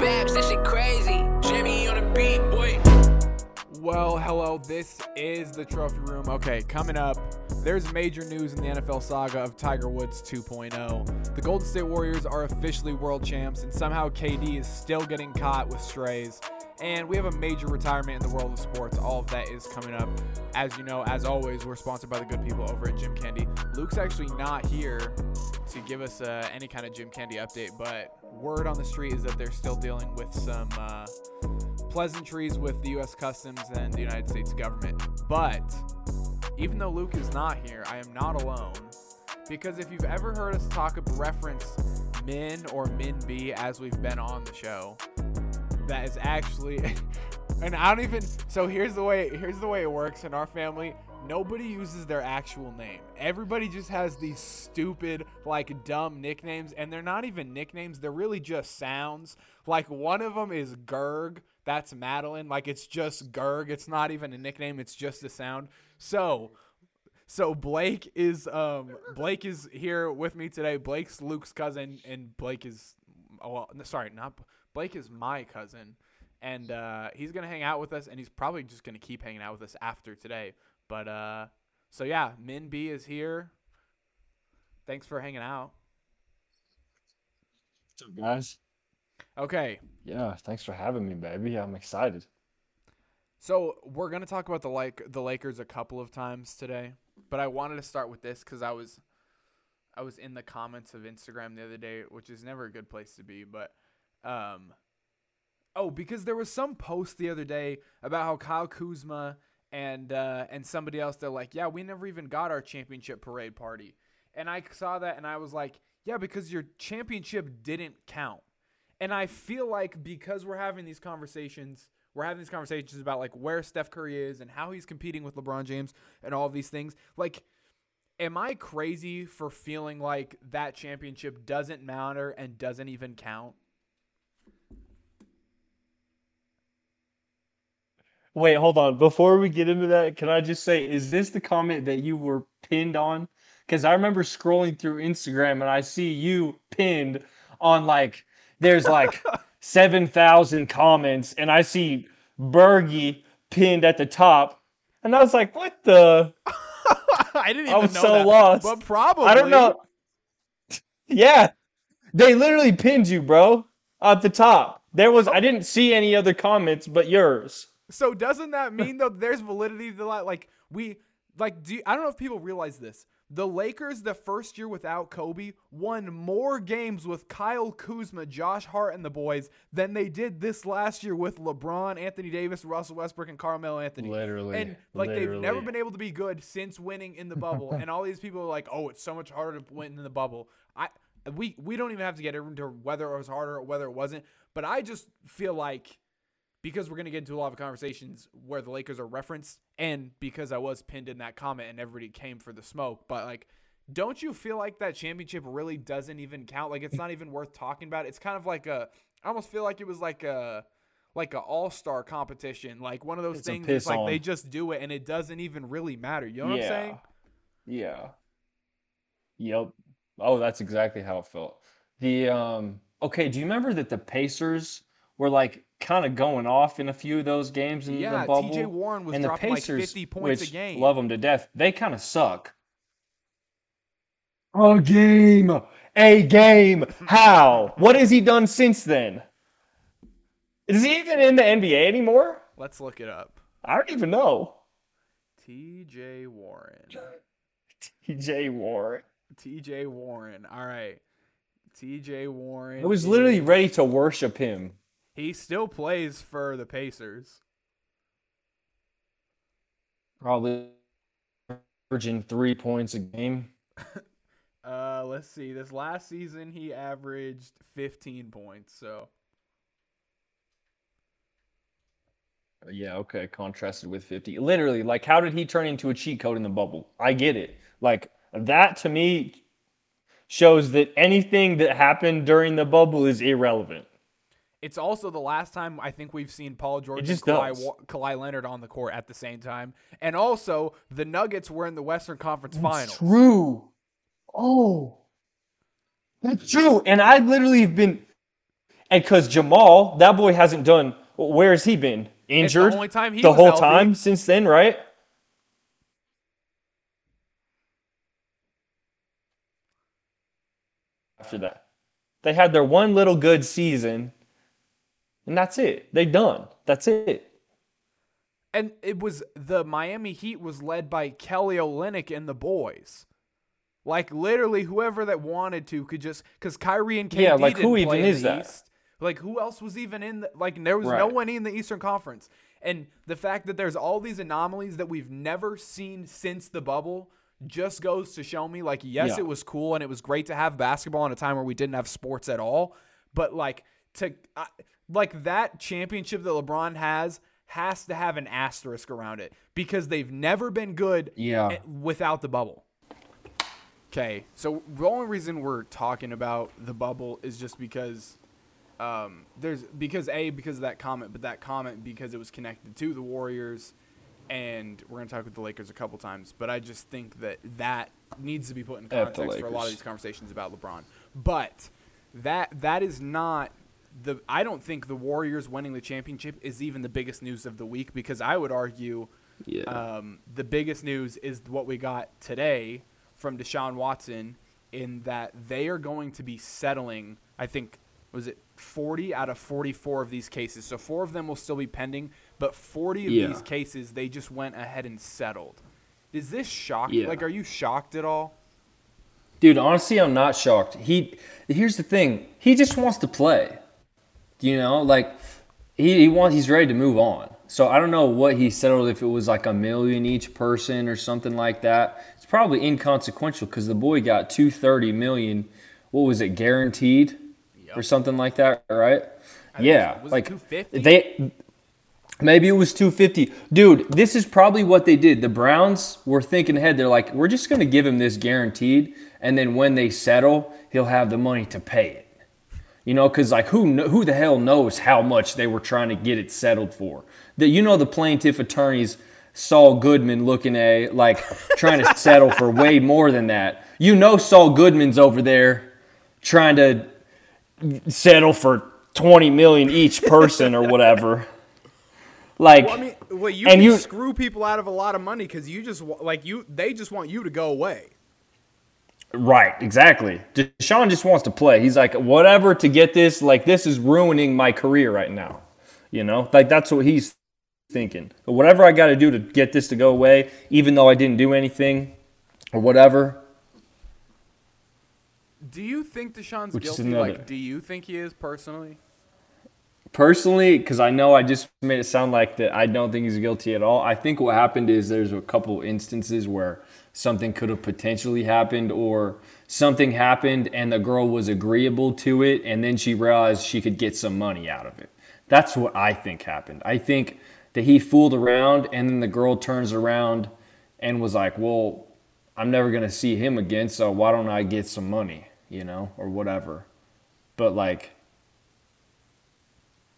This shit crazy. Jimmy on the beat, boy. Well, hello, this is the Trophy Room. Okay, coming up, there's major news in the NFL saga of Tiger Woods 2.0. The Golden State Warriors are officially world champs, and somehow KD is still getting caught with strays. And we have a major retirement in the world of sports. All of that is coming up. As you know, as always, we're sponsored by the good people over at Jim Candy. Luke's actually not here to give us uh, any kind of Jim Candy update, but word on the street is that they're still dealing with some. Uh, pleasantries with the U.S. Customs and the United States government. But even though Luke is not here, I am not alone. Because if you've ever heard us talk of reference Min or Min B as we've been on the show, that is actually and I don't even so here's the way here's the way it works in our family. Nobody uses their actual name. Everybody just has these stupid, like dumb nicknames, and they're not even nicknames. They're really just sounds. Like one of them is Gerg, that's Madeline. Like it's just Gerg. It's not even a nickname. It's just a sound. So, so Blake is um Blake is here with me today. Blake's Luke's cousin, and Blake is well, sorry, not Blake is my cousin, and uh, he's gonna hang out with us, and he's probably just gonna keep hanging out with us after today. But uh, so yeah, Min B is here. Thanks for hanging out. What's up, guys? Okay, Yeah, thanks for having me, baby. I'm excited. So we're gonna talk about the like the Lakers a couple of times today, but I wanted to start with this because I was, I was in the comments of Instagram the other day, which is never a good place to be, but, um, oh, because there was some post the other day about how Kyle Kuzma and uh, and somebody else they're like, yeah, we never even got our championship parade party, and I saw that and I was like, yeah, because your championship didn't count. And I feel like because we're having these conversations, we're having these conversations about like where Steph Curry is and how he's competing with LeBron James and all of these things. Like, am I crazy for feeling like that championship doesn't matter and doesn't even count? Wait, hold on. Before we get into that, can I just say, is this the comment that you were pinned on? Because I remember scrolling through Instagram and I see you pinned on like, there's like 7,000 comments and I see Bergie pinned at the top. And I was like, what the? I didn't even I was know so that, lost. But probably I don't know. Yeah, they literally pinned you, bro, at the top. There was, oh. I didn't see any other comments but yours. So doesn't that mean though there's validity to that? Like we like do you, I don't know if people realize this. The Lakers, the first year without Kobe, won more games with Kyle Kuzma, Josh Hart, and the boys than they did this last year with LeBron, Anthony Davis, Russell Westbrook, and Carmelo Anthony. Literally, And like they've never been able to be good since winning in the bubble. and all these people are like, "Oh, it's so much harder to win in the bubble." I we we don't even have to get into whether it was harder or whether it wasn't. But I just feel like because we're going to get into a lot of conversations where the Lakers are referenced, and because I was pinned in that comment and everybody came for the smoke, but like, don't you feel like that championship really doesn't even count? Like, it's not even worth talking about. It's kind of like a, I almost feel like it was like a, like a all star competition, like one of those It's things. It's like they just do it, and it doesn't even really matter. You know what I'm saying? Yeah. Yep. Oh, that's exactly how it felt. The um okay, do you remember that the Pacers were like kind of going off in a few of those games in Yeah, the bubble? TJ Warren was and the dropping like Pacers, 50 points a which game. love them to death, they kind of suck. A game, a game. How? What has he done since then? Is he even in the NBA anymore? Let's look it up. I don't even know. T.J. Warren. TJ Warren. T.J. Warren. All right. T.J. Warren. I was literally is- ready to worship him. He still plays for the Pacers. Probably averaging three points a game. Uh, let's see. This last season, he averaged 15 points. So Yeah, okay, contrasted with 50. Literally, like, how did he turn into a cheat code in the bubble? I get it. Like, that to me shows that anything that happened during the bubble is irrelevant. It's also the last time I think we've seen Paul George and Kawhi, Kawhi Leonard on the court at the same time. And also, the Nuggets were in the Western Conference Finals. true. Oh, that's true. And I literally have been. And because Jamal, that boy hasn't done. Where has he been? Injured. only time he the whole healthy. time since then, right? After that, they had their one little good season, and that's it. They done. That's it. And it was the Miami Heat was led by Kelly Olynyk and the boys. Like literally, whoever that wanted to could just because Kyrie and KD Yeah, like, who even is that? East. Like who else was even in the like? There was no one in the Eastern Conference, and the fact that there's all these anomalies that we've never seen since the bubble just goes to show me like yes, Yeah. it was cool and it was great to have basketball in a time where we didn't have sports at all, but like to I like that championship that LeBron has has to have an asterisk around it because they've never been good Yeah. without the bubble. Okay, so the only reason we're talking about the bubble is just because um, there's because a because of that comment, but that comment because it was connected to the Warriors, and we're gonna talk with the Lakers a couple times. But I just think that that needs to be put in context for a lot of these conversations about LeBron. But that that is not the. I don't think the Warriors winning the championship is even the biggest news of the week because I would argue Yeah. um, the biggest news is what we got today from Deshaun Watson in that they are going to be settling, I think, was it 40 out of 44 of these cases. So four of them will still be pending, but 40 of Yeah. these cases they just went ahead and settled. Is this shock? Yeah. Like, are you shocked at all? Dude, honestly, I'm not shocked. He here's the thing. He just wants to play. You know, like he, he wants he's ready to move on. So I don't know what he settled if it was like a million each person or something like that. It's probably inconsequential because the boy got 230 million. What was it, guaranteed or something like that, right? think yeah. Was like 250? they Maybe it was 250. Dude, this is probably what they did. The Browns were thinking ahead. They're like, we're just going to give him this guaranteed. And then when they settle, he'll have the money to pay it. You know, because like who kn- who the hell knows how much they were trying to get it settled for? That you know the plaintiff attorneys Saul Goodman looking at like trying to settle for way more than that. You know Saul Goodman's over there trying to settle for 20 million each person or whatever. Like Well, I mean, well, you And can you- screw people out of a lot of money because you just like you. They just want you to go away. Right, exactly. Deshaun just wants to play. He's like, whatever to get this, like, this is ruining my career right now. You know, like, that's what he's thinking. But whatever I got to do to get this to go away, even though I didn't do anything or whatever. Do you think Deshaun's Which guilty? Like, do you think he is personally? Personally, because I know I just made it sound like that I don't think he's guilty at all. I think what happened is there's a couple instances where something could have potentially happened or something happened and the girl was agreeable to it and then she realized she could get some money out of it. That's what I think happened. I think that he fooled around and then the girl turns around and was like, "Well, I'm never going to see him again, so why don't I get some money, you know, or whatever." But like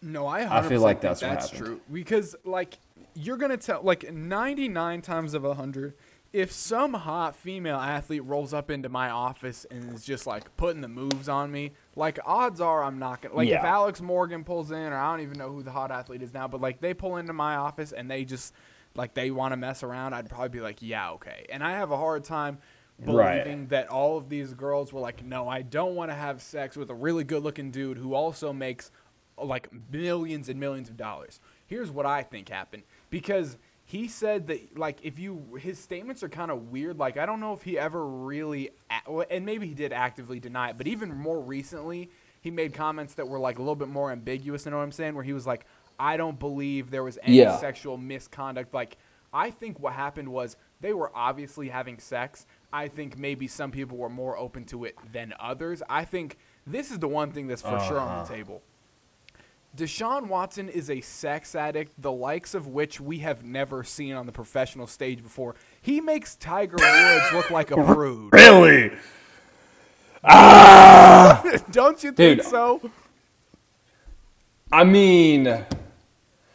No, I. I feel like that's what that's true because like you're gonna tell like 99 times of 100 if some hot female athlete rolls up into my office and is just like putting the moves on me like odds are i'm not gonna like if alex morgan pulls in or i don't even know who the hot athlete is now but like they pull into my office and they just like they want to mess around i'd probably be like yeah okay and i have a hard time Right. believing that all of these girls were like no i don't want to have sex with a really good looking dude who also makes like millions and millions of dollars. Here's what I think happened because he said that like if you his statements are kind of weird. Like I don't know if he ever really and maybe he did actively deny it, but even more recently he made comments that were like a little bit more ambiguous. You know what I'm saying? Where he was like, I don't believe there was any Yeah. sexual misconduct. Like I think what happened was they were obviously having sex. I think maybe some people were more open to it than others. I think this is the one thing that's for sure on the uh-huh. table. Deshaun Watson is a sex addict, the likes of which we have never seen on the professional stage before. He makes Tiger Woods look like a prude. Really? Ah! Don't you think Dude. so? I mean,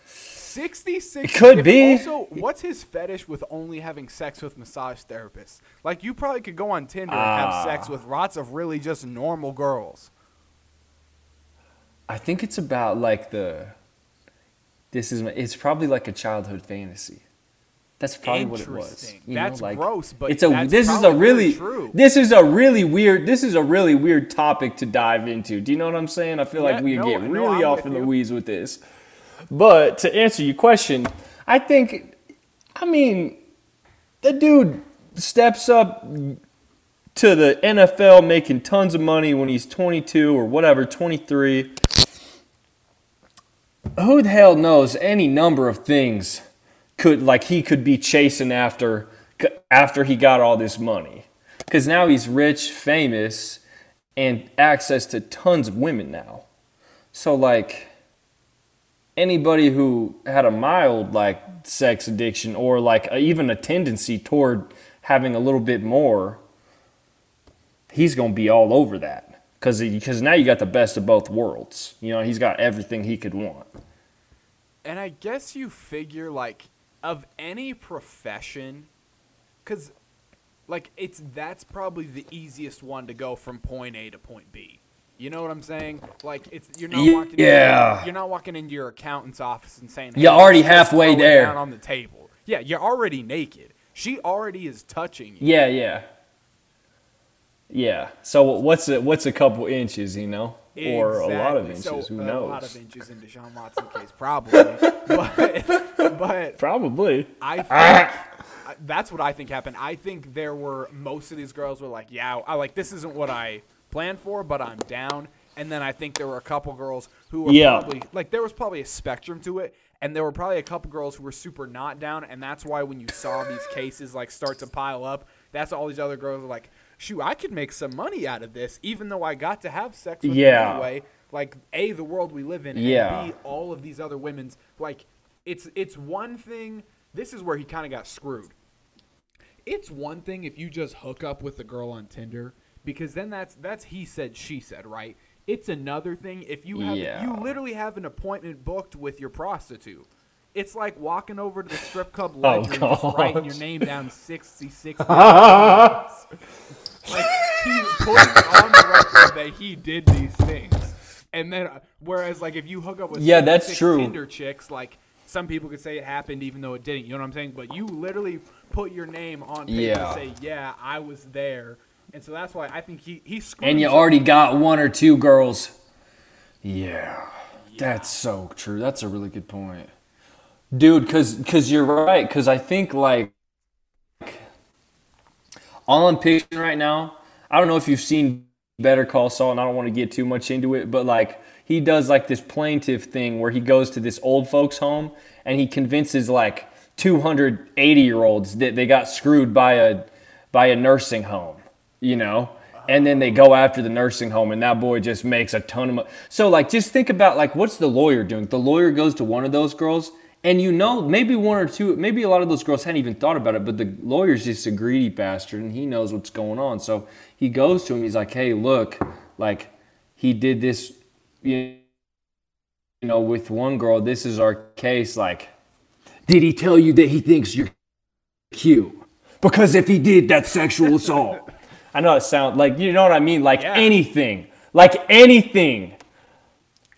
66. It could be. Also, what's his fetish with only having sex with massage therapists? Like, you probably could go on Tinder and have Ah. sex with lots of really just normal girls. I think it's about like the. This is it's probably like a childhood fantasy. That's probably what it was. You That's know, like gross, but it's a this is a really true. this is a really weird this is a really weird topic to dive into. Do you know what I'm saying? I feel Yeah, like we no, get no, really I'm off in the weeds with this. But to answer your question, I think I mean the dude steps up to the NFL making tons of money when he's 22 or whatever, 23. Who the hell knows any number of things could like he could be chasing after after he got all this money. Cuz now he's rich, famous and access to tons of women now. So like anybody who had a mild like sex addiction or like a, even a tendency toward having a little bit more he's going to be all over that cuz cuz now you got the best of both worlds. You know, he's got everything he could want. And I guess you figure like of any profession, because like it's that's probably the easiest one to go from point A to point B. You know what I'm saying? Like it's you're not walking. yeah. Into, you're not walking into your accountant's office and saying, You're already halfway there." down on the table." Yeah, you're already naked. She already is touching you. Yeah, yeah. Yeah. So what's a what's a couple inches, you know? Or a lot of inches, So, who uh, knows? A lot of inches in Deshaun Watson's case, probably. but, but Probably. I think that's what I think happened. I think there were most of these girls were like, yeah, I like this isn't what I planned for, but I'm down. And then I think there were a couple girls who were Yeah. probably like there was probably a spectrum to it, and there were probably a couple girls who were super not down, and that's why when you saw these cases like start to pile up, that's all these other girls were like, shoot, I could make some money out of this, even though I got to have sex with Yeah. anyway. Like a the world we live in, Yeah. and b all of these other women's like it's it's one thing. This is where he kind of got screwed it's one thing if you just hook up with a girl on Tinder because then that's that's he said she said right. It's another thing if you have Yeah. you literally have an appointment booked with your prostitute. It's like walking over to the strip club Oh, and just writing your name down 66 times. Like he put on the record that he did these things. And then uh, whereas like if you hook up with Yeah, that's true. Tinder chicks like some people could say it happened even though it didn't. You know what I'm saying? But you literally put your name on paper Yeah. and say, "Yeah, I was there." And so that's why I think he he screwed. And you already got one or two girls. Yeah. That's so true. That's a really good point. Dude, cuz cuz you're right cuz I think like all I'm picturing right now, I don't know if you've seen Better Call Saul and I don't want to get too much into it, but like he does like this plaintive thing where he goes to this old folks home and he convinces like 280 year olds that they got screwed by a by a nursing home, you know? And then they go after the nursing home and that boy just makes a ton of money. So like just think about like what's the lawyer doing? The lawyer goes to one of those girls and you know maybe one or two maybe a lot of those girls hadn't even thought about it, but the lawyer's just a greedy bastard and he knows what's going on. So he goes to him, he's like, Hey, look, like he did this you know, with one girl, this is our case, like did he tell you that he thinks you're cute? Because if he did, that's sexual assault. I know it sounds like you know what I mean. Like Yeah. anything, like anything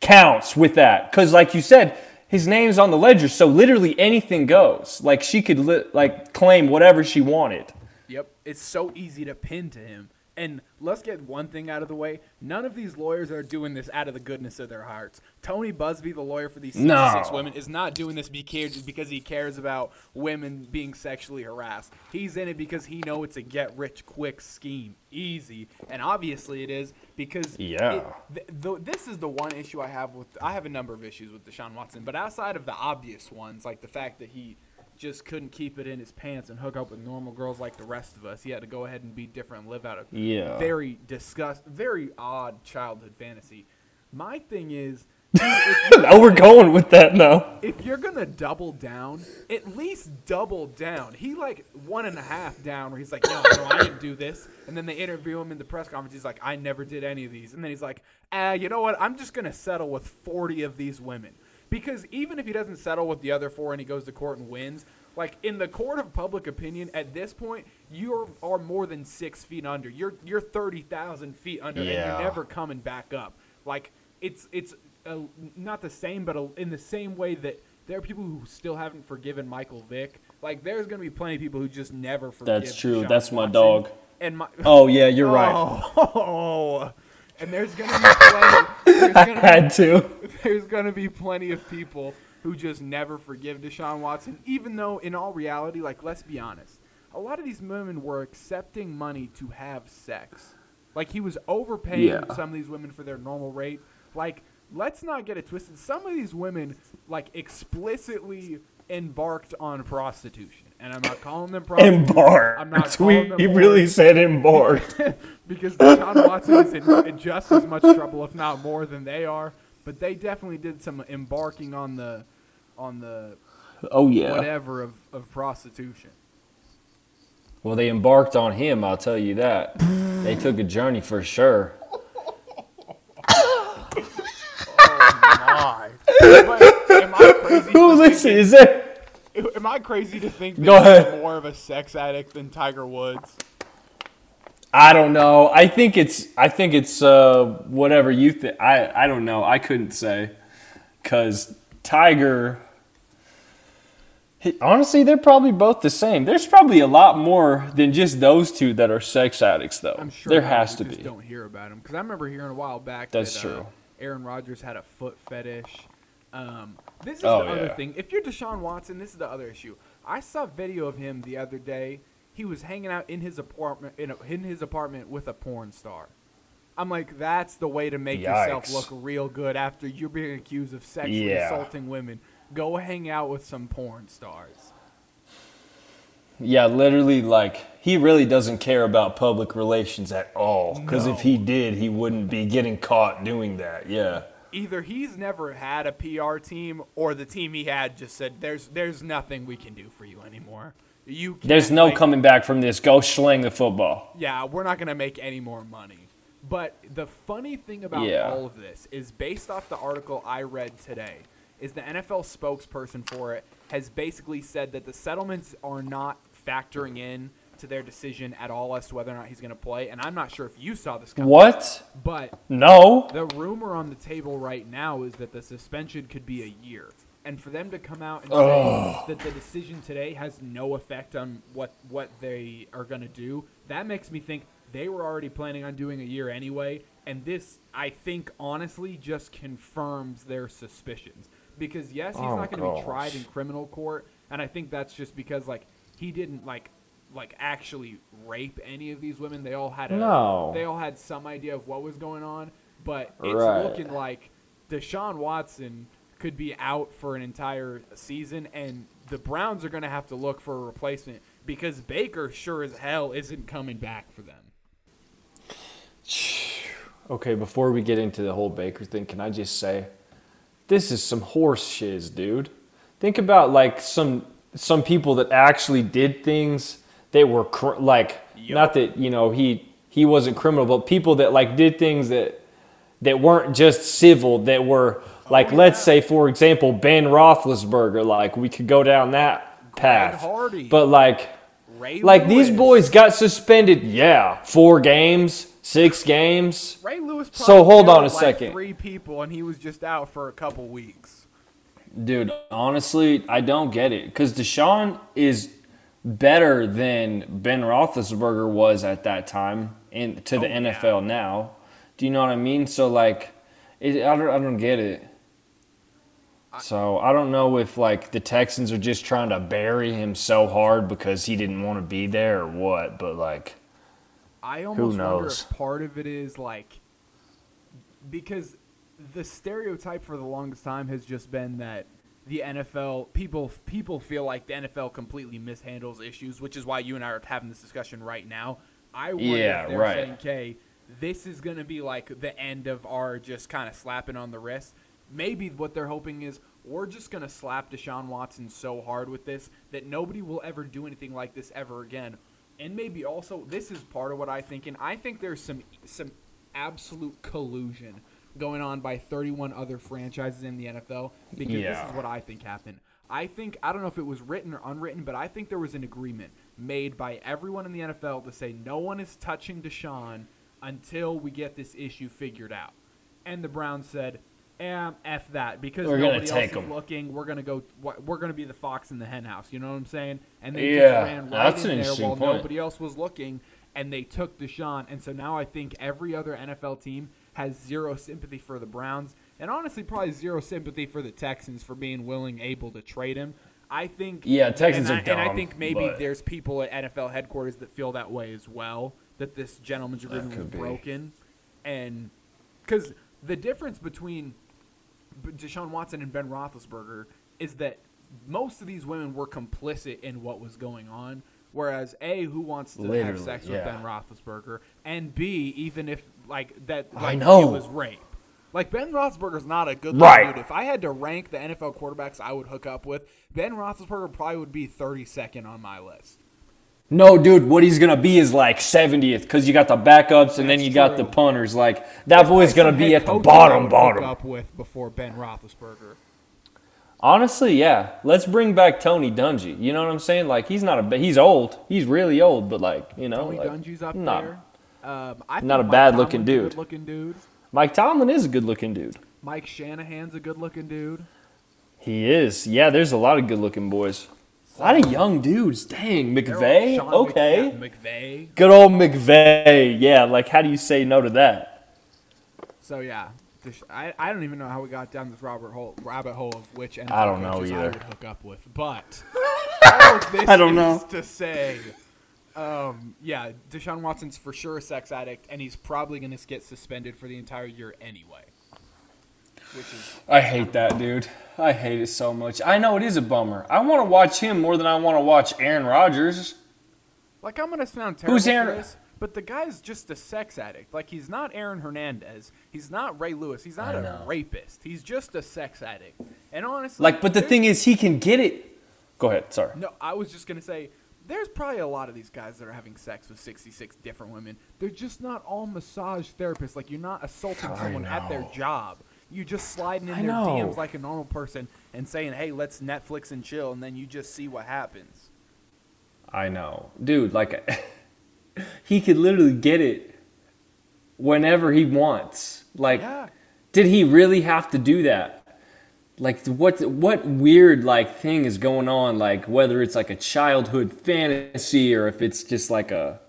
counts with that. Because like you said, his name's on the ledger, so literally anything goes. Like she could li- like claim whatever she wanted. Yep, it's so easy to pin to him. And let's get one thing out of the way. None of these lawyers are doing this out of the goodness of their hearts. Tony Buzbee, the lawyer for these 66 No. women, is not doing this because he cares about women being sexually harassed. He's in it because he knows it's a get rich quick scheme. Easy. And obviously it is because Yeah. it- th- th- this is the one issue I have with I have a number of issues with Deshaun Watson, but outside of the obvious ones, like the fact that he just couldn't keep it in his pants and hook up with normal girls like the rest of us. He had to go ahead and be different and live out a Yeah. very disgust, very odd childhood fantasy. My thing is, dude, if, you- Oh, we're going with that now. if you're gonna double down, at least double down. He like one and a half down, where he's like, "No, no, I didn't do this." And then they interview him in the press conference. He's like, "I never did any of these." And then he's like, "Ah, you know what? I'm just gonna settle with 40 of these women." Because even if he doesn't settle with the other four and he goes to court and wins, like in the court of public opinion, at this point, you are more than six feet under. You're you're thirty thousand feet under, and you're never coming back up. Like it's it's uh, not the same, but a, in the same way that there are people who still haven't forgiven Michael Vick. Like there's gonna be plenty of people who just never forgive. That's true. Deshaun That's my dog. And my Oh yeah, you're right. Oh, and there's gonna be plenty. I gonna, had to. there's gonna be plenty of people who just never forgive Deshaun Watson, even though in all reality, like let's be honest, a lot of these women were accepting money to have sex. Like he was overpaying Yeah. some of these women for their normal rate. Like let's not get it twisted. Some of these women like explicitly embarked on prostitution, and I'm not calling them prostitutes. Embarked. I'm not we calling them he really whores said embarked. because Deshaun Watson is in, in just as much trouble, if not more, than they are. But they definitely did some embarking on the on the oh yeah. whatever of, of prostitution. Well, they embarked on him. I'll tell you that. they took a journey for sure. My. but am I crazy? Who listen? Is there? Am I crazy to think that Go he's ahead. more of a sex addict than Tiger Woods? I don't know. I think it's. I think it's uh, whatever you think. I. I don't know. I couldn't say, cause Tiger. He- honestly, they're probably both the same. There's probably a lot more than just those two that are sex addicts, though. I'm sure there has to just be. Don't hear about them because I remember hearing a while back That's that uh, true. Aaron Rodgers had a foot fetish. Um, this is Oh, the other yeah. thing. If you're Deshaun Watson, this is the other issue. I saw video of him the other day. He was hanging out in his apartment in, a, in his apartment with a porn star. I'm like, that's the way to make yourself look real good after you're being accused of sexually Yeah. assaulting women. Go hang out with some porn stars. Yeah, literally, like he really doesn't care about public relations at all. Because No. if he did, he wouldn't be getting caught doing that. Yeah. either he's never had a PR team or the team he had just said there's there's nothing we can do for you anymore. You There's no make- coming back from this. Go sling the football. Yeah, we're not gonna make any more money. But the funny thing about Yeah. all of this is based off the article I read today, is the NFL spokesperson for it has basically said that the settlements are not factoring in to their decision at all as to whether or not he's gonna play. And I'm not sure if you saw this coming, What? but No. the rumor on the table right now is that the suspension could be a year. And for them to come out and say that the decision today has no effect on what, what they are going to do, that makes me think they were already planning on doing a year anyway. And this, I think, honestly, just confirms their suspicions. Because, yes, he's Oh, not going to be tried in criminal court. And I think that's just because, like, he didn't, like, like actually rape any of these women. They all had a, No. they all had some idea of what was going on, but it's Right. looking like Deshaun Watson could be out for an entire season, and the Browns are going to have to look for a replacement because Baker sure as hell isn't coming back for them. Okay, before we get into the whole Baker thing, can I just say, this is some horse shiz, dude. Think about like some some people that actually did things that were cr- like Yup. not that you know he he wasn't criminal, but people that like did things that that weren't just civil, that were oh, like let's say for example Ben Roethlisberger, like we could go down that path, but like Ray like these boys got suspended, yeah, four games, six games. Ray Lewis. So hold on a like, second. Three people, and he was just out for a couple weeks. Dude, honestly, I don't get it because Deshaun is better than Ben Roethlisberger was at that time in to the Oh, yeah. NFL now. Do you know what I mean? So like, it, I don't, I don't get it. So I don't know if like the Texans are just trying to bury him so hard because he didn't want to be there or what. But like, I almost wonder knows? if part of it is like because the stereotype for the longest time has just been that the NFL people people feel like the NFL completely mishandles issues, which is why you and I are having this discussion right now. I wonder Yeah, if they're right. saying, "Okay, this is going to be like the end of our just kind of slapping on the wrist." Maybe what they're hoping is we're just going to slap Deshaun Watson so hard with this that nobody will ever do anything like this ever again. And maybe also this is part of what I think, and I think there's some some absolute collusion going on by 31 other franchises in the NFL because this is what I think happened. I think I don't know if it was written or unwritten, but I think there was an agreement made by everyone in the NFL to say no one is touching Deshaun until we get this issue figured out. And the Browns said, Um, f that because We're nobody else is 'em. looking. We're gonna go. We're gonna be the fox in the hen house. You know what I'm saying? And they Yeah, just ran right that's in an there while point. nobody else was looking, and they took Deshaun. And so now I think every other NFL team has zero sympathy for the Browns, and honestly, probably zero sympathy for the Texans for being willing, able to trade him. I think. Yeah, Texans and are I, And I think maybe but- there's people at NFL headquarters that feel that way as well. That this gentleman's agreement was could be. broken, and because the difference between Deshaun Watson and Ben Roethlisberger is that most of these women were complicit in what was going on. Whereas A, who wants to have sex yeah. with Ben Roethlisberger, and B, even if like that, I know. it was rape. Like Ben Roethlisberger's not a good Right. dude. If I had to rank the NFL quarterbacks I would hook up with, Ben Roethlisberger probably would be 32nd on my list. No, dude, what he's gonna be is like 70th because you got the backups and then That's you got the true. punters. Like that boy's gonna be at the bottom, bottom. Up with before Ben Roethlisberger. Honestly, yeah. Let's bring back Tony Dungy. You know what I'm saying? Like he's not a he's old. He's really old, but like you know, Tony like, Dungy's up not- there. Um, I not a Mike bad-looking dude. Good-looking dude. Mike Tomlin is a good-looking dude. Mike Shanahan's a good-looking dude. He is. Yeah, there's a lot of good-looking boys. A lot of young dudes. Dang, McVay. Okay. Mc- yeah, McVay. Good old McVay. Yeah, like how do you say no to that? So yeah, I, I don't even know how we got down this Robert hole, rabbit hole of which NFL I don't know coaches I either. would hook up with, but all of this I don't is know. to say, um, yeah, Deshaun Watson's for sure a sex addict, and he's probably going to get suspended for the entire year anyway. Which is I hate that, dude. I hate it so much. I know it is a bummer. I want to watch him more than I want to watch Aaron Rodgers. like I'm going to sound terrible Who's Aaron- this, but the guy's just a sex addict. Like he's not Aaron Hernandez, he's not Ray Lewis, he's not a rapist. He's just a sex addict. And honestly, Like, but the thing is, he can get it. Go ahead. Sorry. No, I was just gonna say there's probably a lot of these guys that are having sex with 66 different women. They're just not all massage therapists. Like you're not assaulting I someone at their job. You're just sliding in I their know. DMs like a normal person and saying, "Hey, let's Netflix and chill," and then you just see what happens. I know, dude. Like, he could literally get it whenever he wants. Like, Yeah. did he really have to do that? Like, what what weird like thing is going on? Like, whether it's like a childhood fantasy or if it's just like a,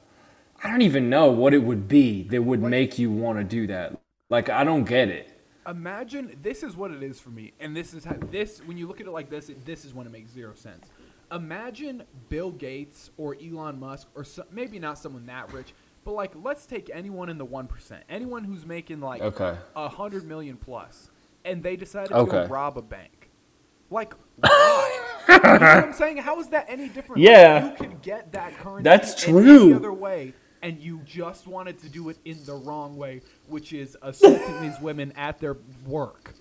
I don't even know what it would be that would make you want to do that. Like, I don't get it. Imagine this is what it is for me, and this is how this when you look at it like this, it, this is when it makes zero sense. Imagine Bill Gates or Elon Musk or so, maybe not someone that rich, but like let's take anyone in the one percent, anyone who's making like Okay. a hundred million plus, and they decided Okay. to rob a bank. Like why? you know what I'm saying? How is that any different? Like, Yeah. you could get that currency That's true. any other way, and you just wanted to do it in the wrong way, which is assaulting these women at their work.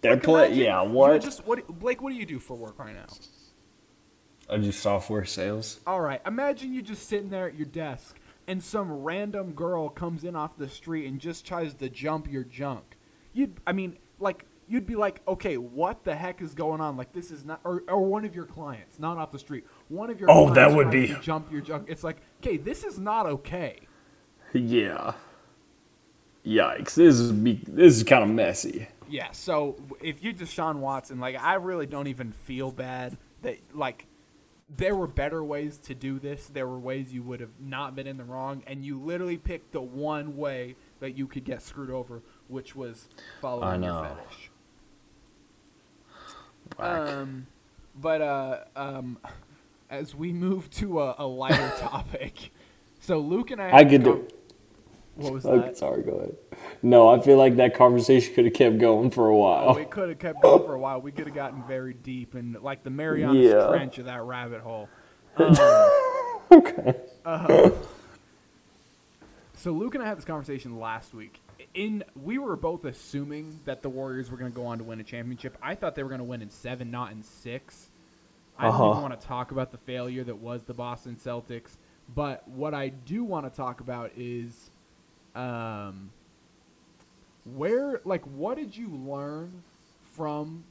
They're Like, play. imagine Yeah. What? Just what, Blake? What do you do for work right now? I do software sales. All right, imagine you just sitting there at your desk, and some random girl comes in off the street and just tries to jump your junk. You'd, I mean, like, you'd be like, okay, what the heck is going on? Like, this is not, or, or one of your clients, not off the street, one of your Oh, that clients would be- jump your junk. It's like, okay, this is not okay. Yeah. Yikes! This is be, this is kind of messy. Yeah, so if you're Deshaun Watson, like I really don't even feel bad that like there were better ways to do this. There were ways you would have not been in the wrong, and you literally picked the one way that you could get screwed over, which was following I your fetish. Whack. Um, but uh, um, as we move to a, a lighter topic, so Luke and I, I could do. What was that? sorry. Go ahead. No, I feel like that conversation could have kept going for a Oh, while. we could have kept going for a while. We could have gotten very deep and like the Marianas Yeah. Trench of that rabbit hole. Um, okay. so Luke and I had this conversation last week. In we were both assuming that the Warriors were going to go on to win a championship. I thought they were going to win in seven, not in six. I don't Uh-huh. even want to talk about the failure that was the Boston Celtics. But what I do want to talk about is, um, where like what did you learn from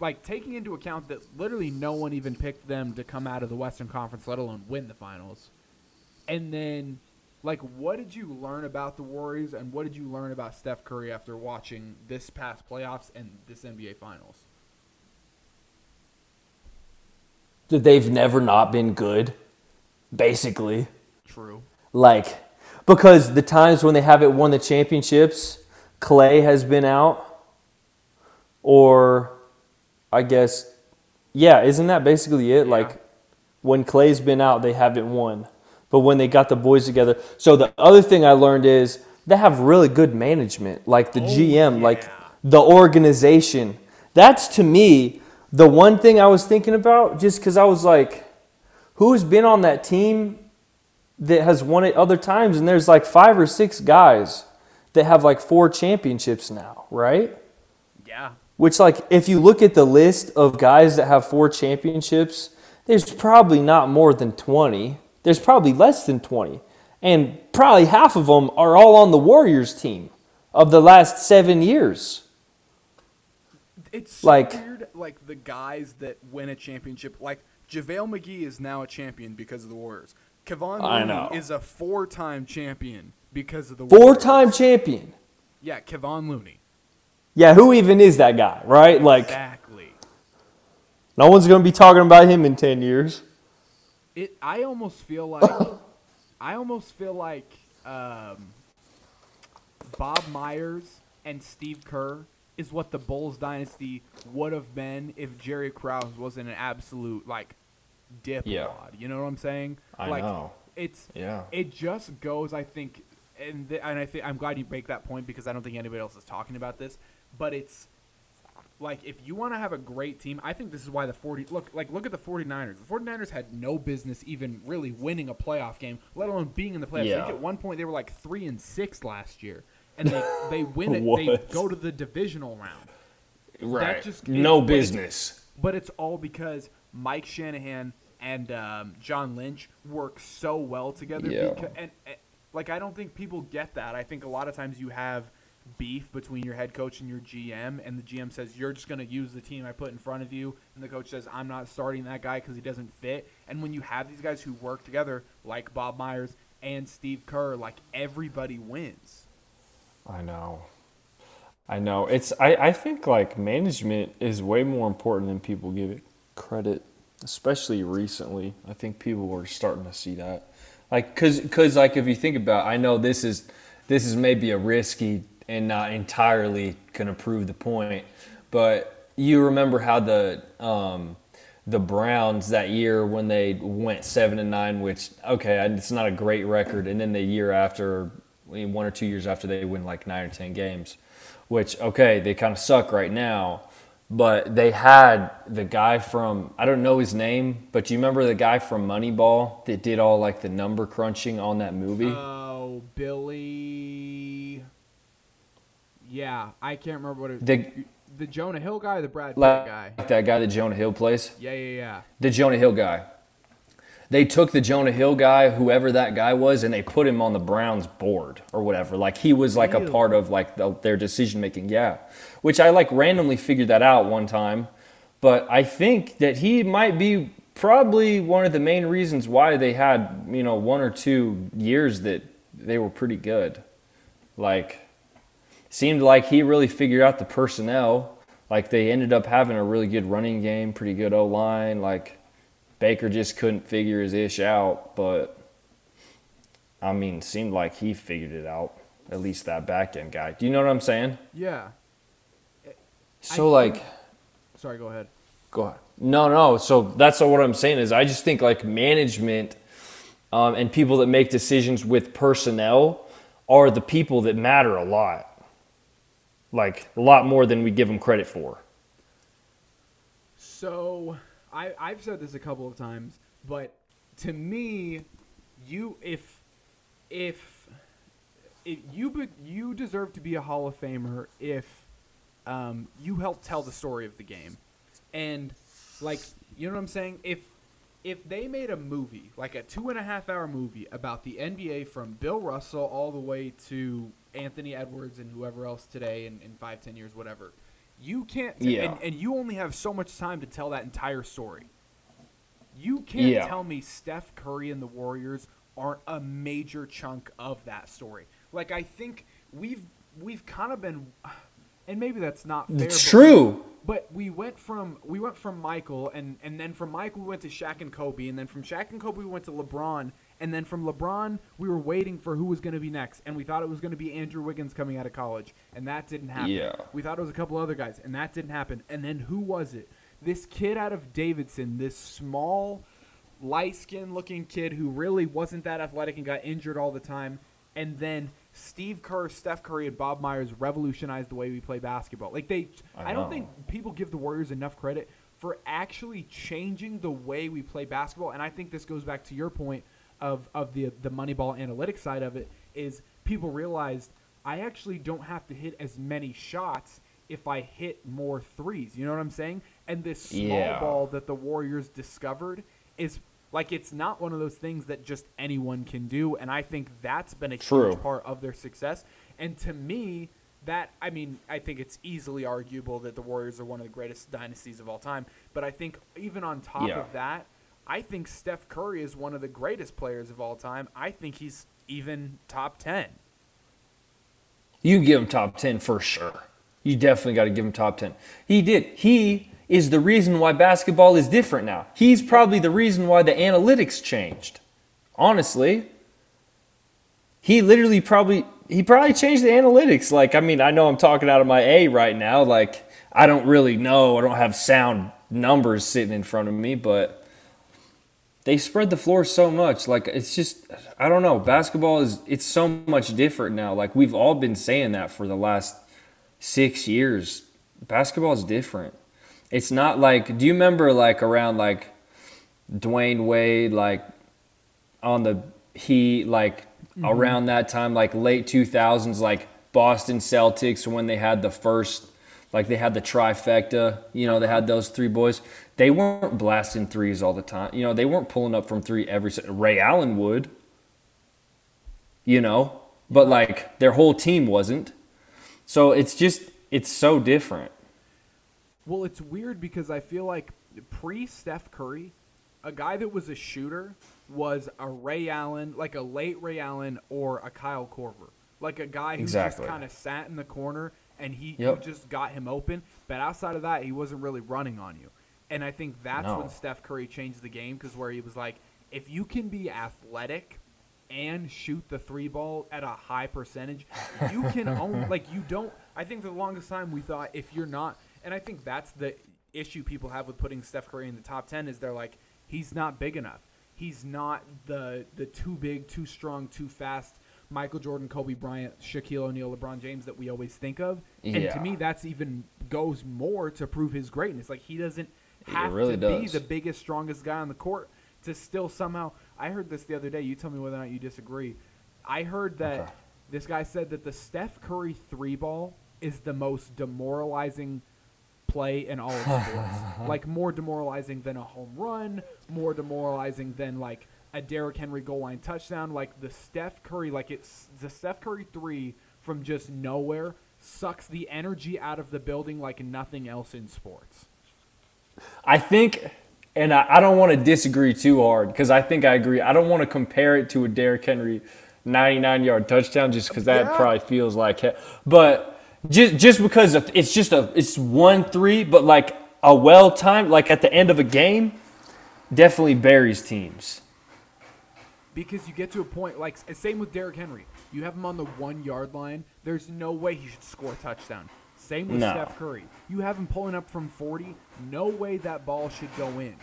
like taking into account that literally no one even picked them to come out of the Western Conference, let alone win the finals. And then Like, what did you learn about the Warriors, and what did you learn about Steph Curry after watching this past playoffs and this NBA Finals? That they've never not been good, basically. True. Like, because the times when they haven't won the championships, Clay has been out. Or, I guess, yeah, isn't that basically it? Yeah. Like, when Clay's been out, they haven't won. But when they got the boys together. So, the other thing I learned is they have really good management. Like, the oh, GM, like, the organization. That's to me the one thing I was thinking about just because I was like, who's been on that team that has won it other times? And there's like five or six guys that have like four championships now, right? Yeah. Which, like, if you look at the list of guys that have four championships, there's probably not more than 20. There's probably less than 20. And probably half of them are all on the Warriors team of the last seven years. It's so Like- weird, like the guys that win a championship. Like JaVale McGee is now a champion because of the Warriors. Kevon I Looney know. is a four-time champion because of the Four Warriors. time champion. Yeah, Kevon Looney. Yeah, who even is that guy, right? Like, exactly. no one's going to be talking about him in 10 years. It. I almost feel like. I almost feel like um, Bob Myers and Steve Kerr is what the Bulls dynasty would have been if Jerry Krause wasn't an absolute like dipwad. Yeah. You know what I'm saying? I like, know. It's Yeah. it just goes. I think, and th- and I think I'm glad you make that point because I don't think anybody else is talking about this. But it's like if you want to have a great team, I think this is why the 40 look like look at the 49ers. The 49ers had no business even really winning a playoff game, let alone being in the playoffs. I think at one point they were like 3 and 6 last year. And they they win it. They go to the divisional round. Right. That just- no it- business. But it's all because Mike Shanahan and um, John Lynch work so well together. Yeah. Because, and, and like I don't think people get that. I think a lot of times you have beef between your head coach and your GM, and the GM says you're just going to use the team I put in front of you, and the coach says I'm not starting that guy because he doesn't fit. And when you have these guys who work together, like Bob Myers and Steve Kerr, like everybody wins. I know. I know. It's I, I think like management is way more important than people give it credit, especially recently. I think people are starting to see that. Like cuz cuz like if you think about I know this is this is maybe a risky and not entirely to prove the point, but you remember how the um the Browns that year when they went seven and nine, which okay, it's not a great record, and then the year after, one or two years after, they win like nine or ten games, which okay, they kind of suck right now, but they had the guy from I don't know his name, but you remember the guy from Moneyball that did all like the number crunching on that movie? Oh, Billy. Yeah, I can't remember what it. The- the Jonah Hill guy, or the Brad Pitt like guy. that guy that Jonah Hill plays. Yeah, yeah, yeah. the Jonah Hill guy. They took the Jonah Hill guy, whoever that guy was, and they put him on the Browns board or whatever. Like he was like a part of like the, their decision making. Yeah, which I like randomly figured that out one time, but I think that he might be probably one of the main reasons why they had you know one or two years that they were pretty good. Like seemed like he really figured out the personnel. Like they ended up having a really good running game, pretty good O line. Like Baker just couldn't figure his ish out, but I mean, seemed like he figured it out. At least that back end guy. Do you know what I'm saying? Yeah. So I like, Sorry, go ahead. go ahead. No, no. So that's what I'm saying is I just think like management um, and people that make decisions with personnel are the people that matter a lot. Like a lot more than we give them credit for. So, I I've said this a couple of times, but to me, you if if if you you deserve to be a Hall of Famer if um, you help tell the story of the game, and like you know what I'm saying. If if they made a movie like a two and a half hour movie about the NBA from Bill Russell all the way to Anthony Edwards and whoever else today in, in five ten years whatever, you can't t- Yeah. and, and you only have so much time to tell that entire story. You can't Yeah. tell me Steph Curry and the Warriors aren't a major chunk of that story. Like I think we've we've kind of been, and maybe that's not fair. It's true. But we went from we went from Michael and and then from Michael we went to Shaq and Kobe and then from Shaq and Kobe we went to LeBron and then from LeBron we were waiting for who was going to be next and we thought it was going to be Andrew Wiggins coming out of college and that didn't happen. Yeah. We thought it was a couple other guys and that didn't happen. And then who was it? This kid out of Davidson, this small light skinned looking kid who really wasn't that athletic and got injured all the time. And then Steve Kerr, Steph Curry, and Bob Myers revolutionized the way we play basketball. Like they, I, I don't know. think people give the Warriors enough credit for actually changing the way we play basketball. And I think this goes back to your point of of the the Moneyball analytics side of it is people realized I actually don't have to hit as many shots if I hit more threes. You know what I'm saying? And this small Yeah. ball that the Warriors discovered is like it's not one of those things that just anyone can do and I think that's been a True. huge part of their success. And to me, that I mean, I think it's easily arguable that the Warriors are one of the greatest dynasties of all time, but I think even on top Yeah. of that, I think Steph Curry is one of the greatest players of all time. I think he's even top 10. You can give him top 10 for sure. You definitely got to give him top 10. He did. He is the reason why basketball is different now. He's probably the reason why the analytics changed. Honestly, he literally probably he probably changed the analytics. Like I mean, I know I'm talking out of my A right now. Like I don't really know. I don't have sound numbers sitting in front of me, but they spread the floor so much. Like it's just I don't know. Basketball is it's so much different now. Like we've all been saying that for the last six years. Basketball is different. It's not like do you remember like around like Dwyane Wade like on the Heat like mm-hmm. around that time like late 2000s like Boston Celtics when they had the first like they had the trifecta, you know, they had those three boys. They weren't blasting threes all the time. You know, they weren't pulling up from three every Ray Allen would. You know, but like their whole team wasn't. So it's just it's so different. Well, it's weird because I feel like pre Steph Curry, a guy that was a shooter was a Ray Allen, like a late Ray Allen or a Kyle Korver. Like a guy who Exactly. just kind of sat in the corner and he Yep. you just got him open. But outside of that, he wasn't really running on you. And I think that's No. when Steph Curry changed the game because where he was like, if you can be athletic and shoot the three ball at a high percentage, you can own like you don't. I think for the longest time we thought if you're not, and I think that's the issue people have with putting Steph Curry in the top ten is they're like he's not big enough. He's not the the too big, too strong, too fast Michael Jordan, Kobe Bryant, Shaquille O'Neal, LeBron James that we always think of. And to me, that's even goes more to prove his greatness. Like he doesn't have really to be the biggest, strongest guy on the court to still somehow. I heard this the other day. You tell me whether or not you disagree. I heard that Okay. this guy said that the Steph Curry three ball is the most demoralizing play in all of sports. like more demoralizing than a home run, more demoralizing than like a Derrick Henry goal line touchdown. Like the Steph Curry, like it's the Steph Curry three from just nowhere sucks the energy out of the building like nothing else in sports. I think, and I, I don't want to disagree too hard because I think I agree. I don't want to compare it to a Derrick Henry 99 yard touchdown just because that Yeah. probably feels like it. But just just because of, it's just a it's one three, but like a well timed like at the end of a game, definitely buries teams. Because you get to a point like same with Derrick Henry. You have him on the one yard line. There's no way he should score a touchdown. Same with No. Steph Curry. You have him pulling up from 40. No way that ball should go in.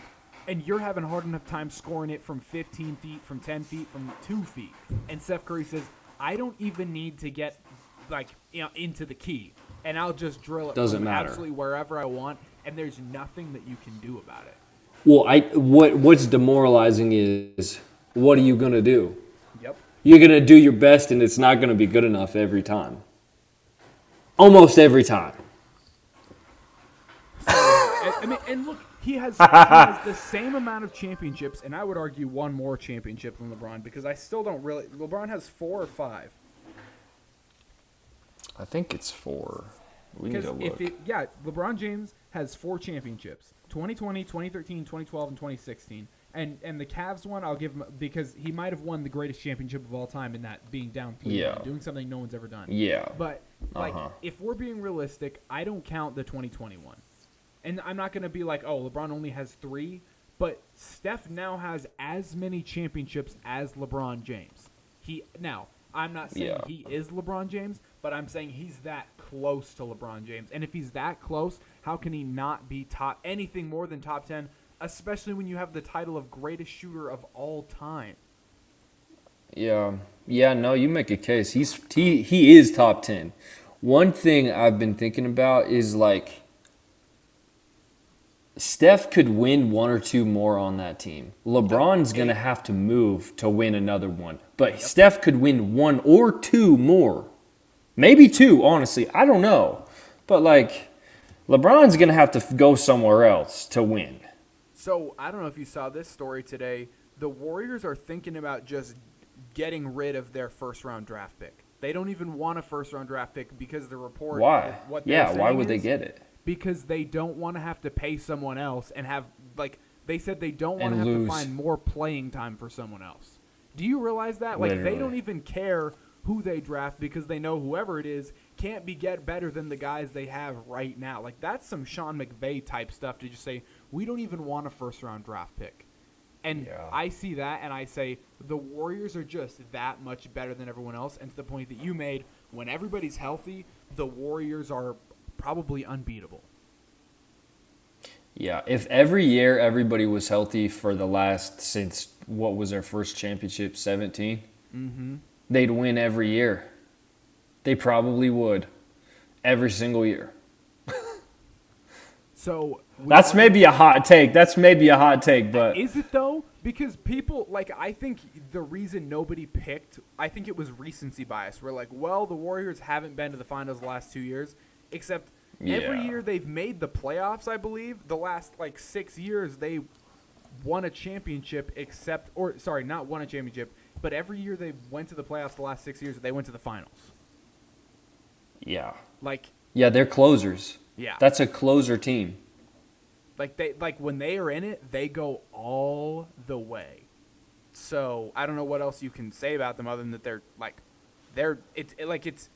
And you're having a hard enough time scoring it from 15 feet, from 10 feet, from two feet. And Steph Curry says, "I don't even need to get like you know into the key, and I'll just drill it Doesn't matter. absolutely wherever I want, and there's nothing that you can do about it." Well, I what what's demoralizing is what are you gonna do? Yep. You're gonna do your best, and it's not gonna be good enough every time. Almost every time. I I mean, and look, he has, he has the same amount of championships, and I would argue one more championship than LeBron because I still don't really. LeBron has four or five. I think it's four. We need to look. if it, yeah, LeBron James has four championships 2020, 2013, 2012, and 2016. And and the Cavs one, I'll give him because he might have won the greatest championship of all time in that being down three, Yeah. doing something no one's ever done. Yeah. But like, Uh-huh. if we're being realistic, I don't count the 2021, and I'm not gonna be like, oh, LeBron only has three, but Steph now has as many championships as LeBron James. He now, I'm not saying Yeah. he is LeBron James, but I'm saying he's that close to LeBron James, and if he's that close, how can he not be top anything more than top 10? Especially when you have the title of greatest shooter of all time. Yeah, yeah. No, you make a case. He's he he is top ten. One thing I've been thinking about is like Steph could win one or two more on that team. LeBron's gonna have to move to win another one, but Steph could win one or two more, maybe two. Honestly, I don't know, but like LeBron's gonna have to go somewhere else to win. So I don't know if you saw this story today. The Warriors are thinking about just getting rid of their first round draft pick. They don't even want a first round draft pick because the report. Why? What Yeah, why would they get it? Because they don't want to have to pay someone else and have like they said they don't want And to have lose. to find more playing time for someone else. Do you realize that? Like they don't even care who they draft because they know whoever it is can't be get better than the guys they have right now. Like that's some Sean McVay type stuff to just say we don't even want a first round draft pick. And Yeah. I see that and I say the Warriors are just that much better than everyone else. And to the point that you made, when everybody's healthy, the Warriors are probably unbeatable. Yeah, if every year everybody was healthy for the last since what was their first championship, 17, Mm-hmm. They'd win every year. They probably would. Every single year. So That's are- maybe a hot take. That's maybe a hot take, but Is it though? Because people like I think the reason nobody picked, I think it was recency bias. We're like, well, the Warriors haven't been to the finals the last two years, except every year they've made the playoffs. I believe the last like six years they won a championship, except or sorry, not won a championship, but every year they went to the playoffs. The last six years they went to the finals. yeah. Like Yeah, they're closers. yeah, That's a closer team. Like they like when they are in it, they go all the way. So I don't know what else you can say about them other than that they're like they're it's it, like it's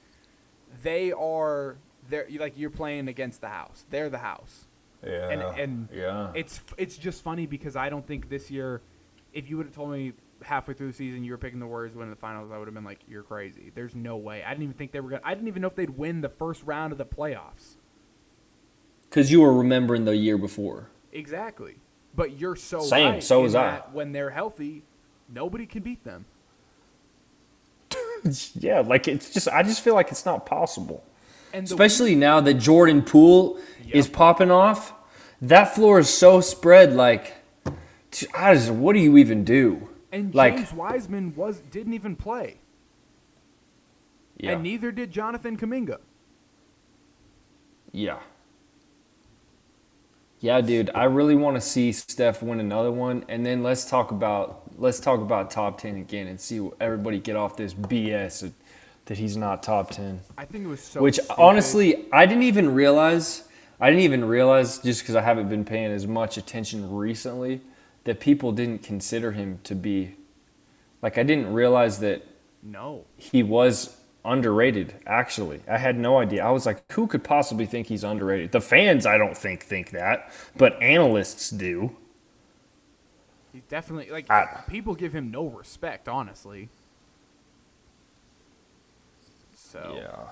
they are they're like you're playing against the house. They're the house. Yeah. And and yeah. it's it's just funny because I don't think this year if you would have told me halfway through the season you were picking the Warriors to win the finals, I would have been like, You're crazy. There's no way. I didn't even think they were gonna I didn't even know if they'd win the first round of the playoffs. Cuz you were remembering the year before. Exactly. But you're so Same, right so was I. When they're healthy, nobody can beat them. yeah, like it's just I just feel like it's not possible. And Especially now that Jordan Poole is popping off, that floor is so spread. Like, I just, what do you even do? And like- James Wiseman was didn't even play, Yeah, and neither did Jonathan Kuminga. yeah, yeah, dude. I really want to see Steph win another one, and then let's talk about let's talk about top ten again and see everybody get off this BS that, he's not top ten. I think it was so. Which stupid. honestly, I didn't even realize. I didn't even realize just because I haven't been paying as much attention recently that people didn't consider him to be. Like I didn't realize that no. he was underrated. Actually, I had no idea. I was like, who could possibly think he's underrated? The fans, I don't think think that, but analysts do. He's definitely like I- people give him no respect, honestly. So yeah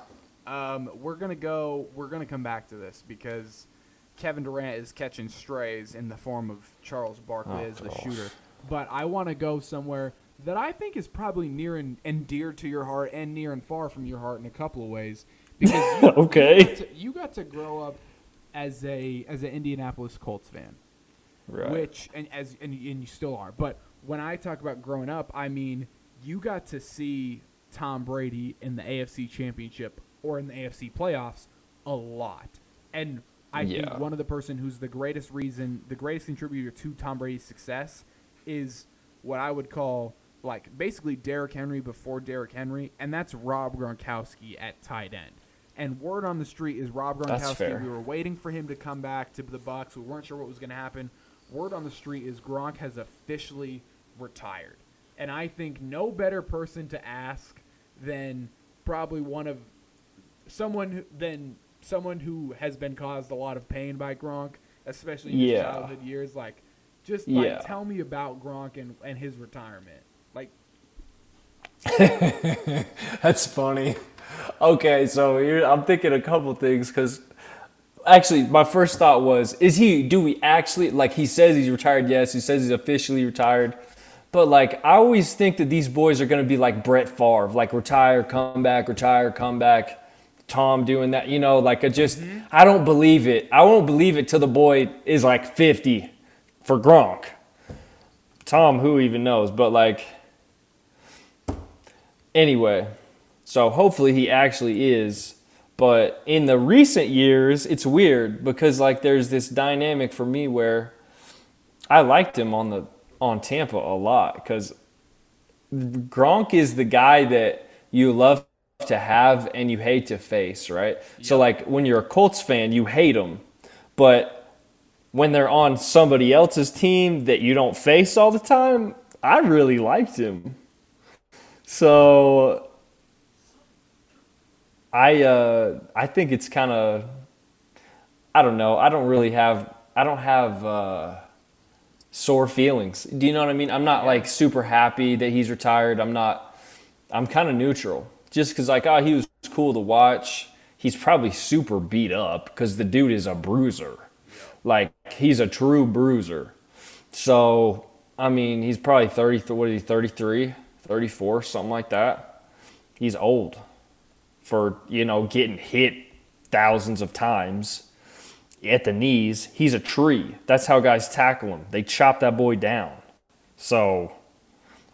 Um, we're gonna go. We're gonna come back to this because Kevin Durant is catching strays in the form of Charles Barkley Oh, as the shooter. But I want to go somewhere that I think is probably near and, and dear to your heart, and near and far from your heart in a couple of ways. Because you, Okay. you, got to, you got to grow up as a as an Indianapolis Colts fan Right. which and as and, and you still are. But when I talk about growing up, I mean you got to see Tom Brady in the AFC Championship or in the AFC playoffs a lot, and I Yeah. think one of the person who's the greatest reason, the greatest contributor to Tom Brady's success is what I would call like basically Derrick Henry before Derrick Henry, and that's Rob Gronkowski at tight end. And word on the street is Rob Gronkowski. We were waiting for him to come back to the Bucs. We weren't sure what was going to happen. word on the street is Gronk has officially retired. And I think no better person to ask than probably one of someone than someone who has been caused a lot of pain by Gronk, especially in his childhood years. Like, just like Yeah. tell me about Gronk and, and his retirement. Like, That's funny. Okay, so here, I'm thinking a couple things because actually, my first thought was, is he? Do we actually like? He says he's retired. Yes, he says he's officially retired. But like, I always think that these boys are gonna be like Brett Favre, like retire, come back, retire, come back. Tom doing that, you know, like I just, mm-hmm. I don't believe it. I won't believe it till the boy is like 50 for Gronk. Tom, who even knows? But like, anyway, so hopefully he actually is. But in the recent years, it's weird because like there's this dynamic for me where I liked him on the on Tampa a lot because Gronk is the guy that you love to have and you hate to face, right? So like when you're a Colts fan, you hate them, but when they're on somebody else's team that you don't face all the time, I really liked him. So I uh I think it's kind of I don't know. I don't really have I don't have uh sore feelings. Do you know what I mean? I'm not like super happy that he's retired. I'm not I'm kind of neutral. Just cuz like oh he was cool to watch. He's probably super beat up cuz the dude is a bruiser. Like he's a true bruiser. So, I mean, he's probably 30 what is he 33, 34, something like that. He's old for, you know, getting hit thousands of times at the knees. He's a tree. That's how guys tackle him. They chop that boy down. So,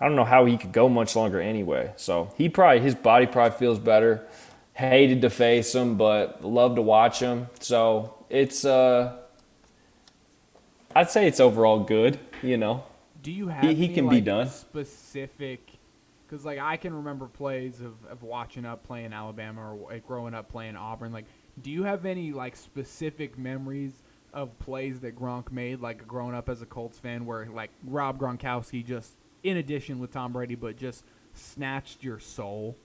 I don't know how he could go much longer anyway. So, he probably his body probably feels better. Hated to face him, but loved to watch him. So, it's uh I'd say it's overall good, you know. Do you have He- he any, can be like, done. specific? Because like I can remember plays of, of watching up playing Alabama or like, growing up playing Auburn. Like, do you have any like specific memories of plays that Gronk made, like growing up as a Colts fan, where like Rob Gronkowski just, in addition with Tom Brady, but just snatched your soul?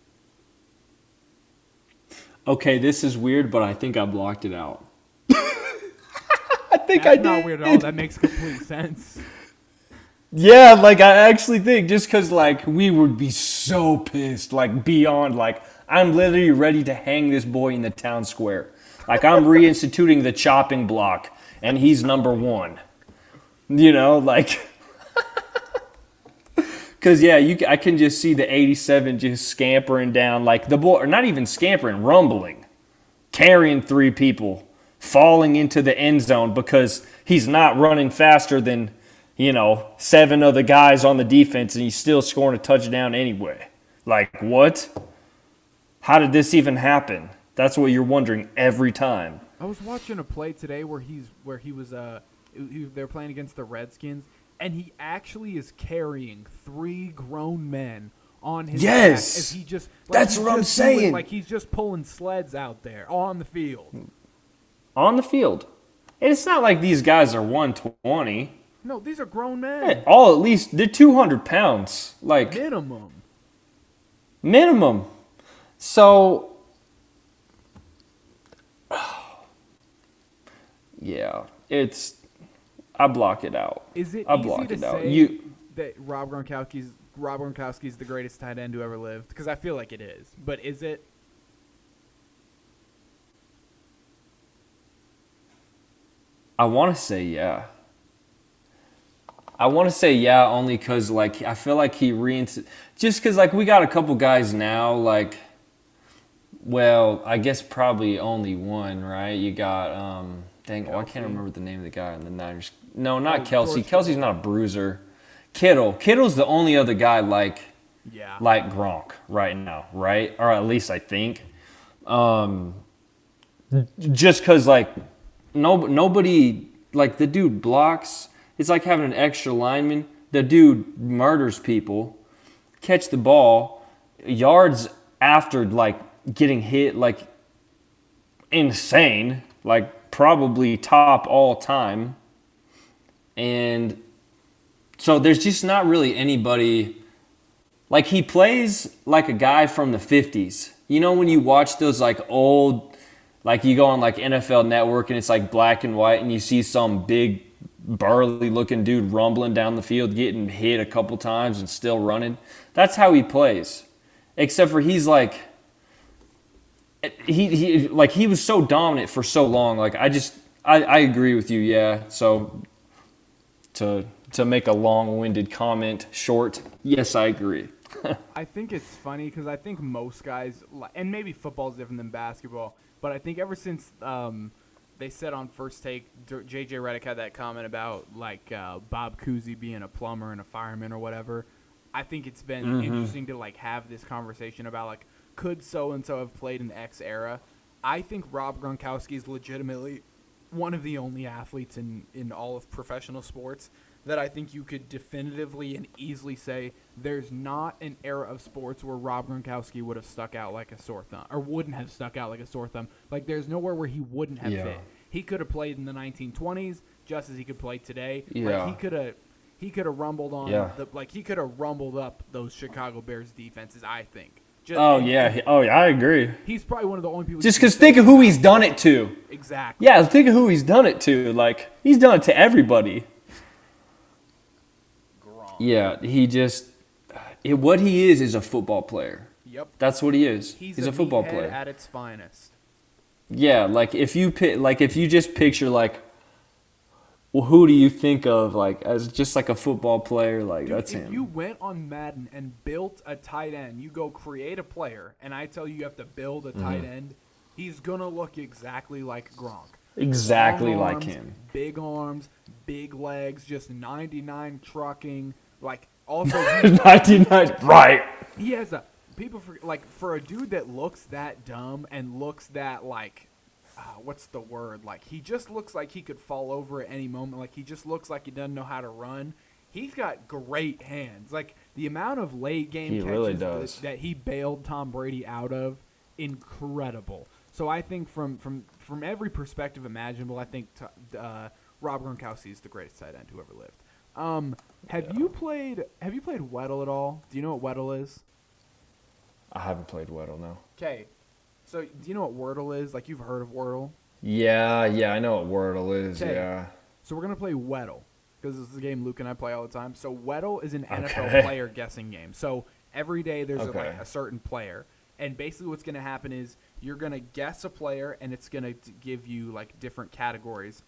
Okay, this is weird, but I think I blocked it out. I think That's not weird at all. That makes complete sense. Yeah, like I actually think just because like we would be so pissed, like beyond like I'm literally ready to hang this boy in the town square. Like I'm reinstituting the chopping block, and he's number one. You know, like. Cause yeah, you I can just see the 87 just scampering down like the boy, or not even scampering, rumbling, carrying three people, falling into the end zone because he's not running faster than, you know, seven of the guys on the defense, and he's still scoring a touchdown anyway. Like what? How did this even happen? That's what you're wondering every time. I was watching a play today where he's where he was uh he, they're playing against the Redskins and he actually is carrying three grown men on his Yes! back as he just That's he's what I'm just doing- saying. like he's just pulling sleds out there on the field. On the field. And it's not like these guys are 120. No, these are grown men. All at least they're 200 pounds. Like Minimum. minimum. So, yeah, it's. I block it out. Is it I easy block to it out. say You that Rob Gronkowski's Rob Gronkowski's the greatest tight end who ever lived? Because I feel like it is. But is it? I want to say yeah. I want to say yeah only because like I feel like he reinst just because like we got a couple guys now like. Well, I guess probably only one, right? You got um. Dang, oh, I can't remember the name of the guy in the Niners. No, not Oh, Kelce. Kelce's not a bruiser. Kittle. Kittle's the only other guy like Yeah. like Gronk right now, right? Or at least I think. Um, just because like no nobody like the dude blocks. It's like having an extra lineman. The dude murders people, catch the ball, yards after like getting hit, like insane, like probably top all time. And so there's just not really anybody. Like he plays like a guy from the 50s. You know when you watch those like old, like you go on like NFL Network and it's like black and white, and you see some big burly looking dude rumbling down the field, getting hit a couple times and still running. That's how he plays. Except for he's like he, he like he was so dominant for so long. Like I just I, I agree with you, yeah. So to to make a long-winded comment short, yes, I agree. I think it's funny because I think most guys, and maybe football's different than basketball, but I think ever since um, they said on first take, JJ Redick had that comment about like uh, Bob Cousy being a plumber and a fireman or whatever. I think it's been interesting to like have this conversation about like could so and so have played in X era. I think Rob Gronkowski is legitimately one of the only athletes in, in all of professional sports that I think you could definitively and easily say there's not an era of sports where Rob Gronkowski would have stuck out like a sore thumb or wouldn't have stuck out like a sore thumb. Like there's nowhere where he wouldn't have Yeah. fit. He could have played in the 1920s just as he could play today. Yeah. Like he could have he could have rumbled on Yeah. the like he could have rumbled up those Chicago Bears defenses, I think. Just, Oh yeah, oh yeah, I agree. He's probably one of the only people Just because think of who he's done it to. exactly. Yeah, think of who he's done it to. Like he's done it to everybody. Yeah, he just it, what he is is a football player. Yep. That's what he is. He's, He's, a, a football player. at its finest. Yeah, like if you like if you just picture like, well, who do you think of like as just like a football player? Like Dude, that's if him. you went on Madden and built a tight end, you go create a player, and I tell you you have to build a tight Mm-hmm. end, he's gonna look exactly like Gronk. exactly Long like him. Big arms, big legs, just 99 trucking. Like also, Ninety nine. Right. he has a people for like for a dude that looks that dumb and looks that like. Uh, what's the word? Like he just looks like he could fall over at any moment. Like he just looks like he doesn't know how to run. He's got great hands. Like the amount of late game He catches really that- does. That, he bailed Tom Brady out of, incredible. So I think from from from every perspective imaginable, I think uh, Rob Gronkowski is the greatest tight end who ever lived. Um, have you played Have you played Weddle at all? Do you know what Weddle is? I haven't played Weddle no. Okay, so do you know what Wordle is? Like you've heard of Wordle? Yeah, yeah, I know what Wordle is. Okay. Yeah. So we're gonna play Weddle because this is a game Luke and I play all the time. So Weddle is an Okay. NFL player guessing game. So every day there's a, like a certain player, and basically what's gonna happen is you're gonna guess a player, and it's gonna give you like different categories.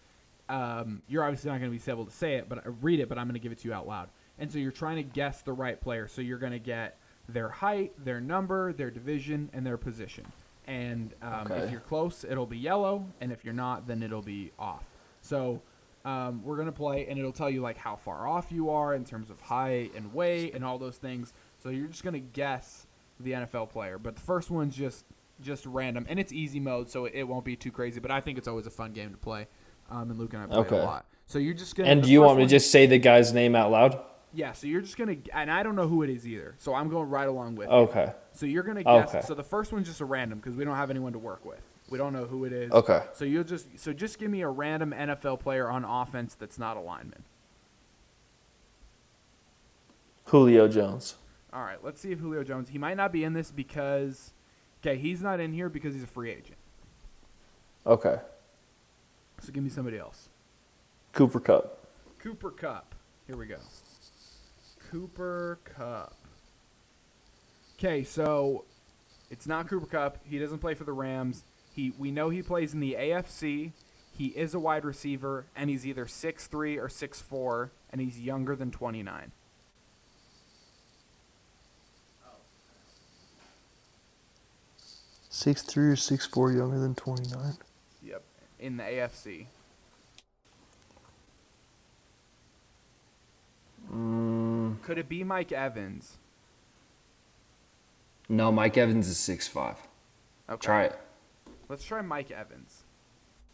Um, you're obviously not gonna be able to say it, but uh, read it. But I'm gonna give it to you out loud. And so you're trying to guess the right player. So you're gonna get their height, their number, their division, and their position. And um, if you're close, it'll be yellow, and if you're not, then it'll be off. So um, we're gonna play, and it'll tell you like how far off you are in terms of height and weight and all those things. So you're just gonna guess the NFL player, but the first one's just just random, and it's easy mode, so it won't be too crazy. But I think it's always a fun game to play. Um, and Luke and I play Okay. a lot. So you're just gonna. And do you want me to just say the guy's name out loud? Yeah. So you're just gonna, and I don't know who it is either. So I'm going right along with. you. Okay. So you're gonna guess. Okay. So the first one's just a random because we don't have anyone to work with. We don't know who it is. Okay. So you'll just so just give me a random NFL player on offense that's not a lineman. Julio Jones. All right, let's see if Julio Jones. He might not be in this because, okay, he's not in here because he's a free agent. Okay. So give me somebody else. Cooper Kupp. Cooper Kupp. Here we go. Cooper Kupp. Okay, so it's not Cooper Kupp. He doesn't play for the Rams. He we know he plays in the AFC. He is a wide receiver, and he's either six three or six four, and he's younger than 29. Six three or six four younger than twenty nine. Yep, in the AFC. Mm, Could it be Mike Evans? no, Mike Evans is six five. Okay. Try it. Let's try Mike Evans.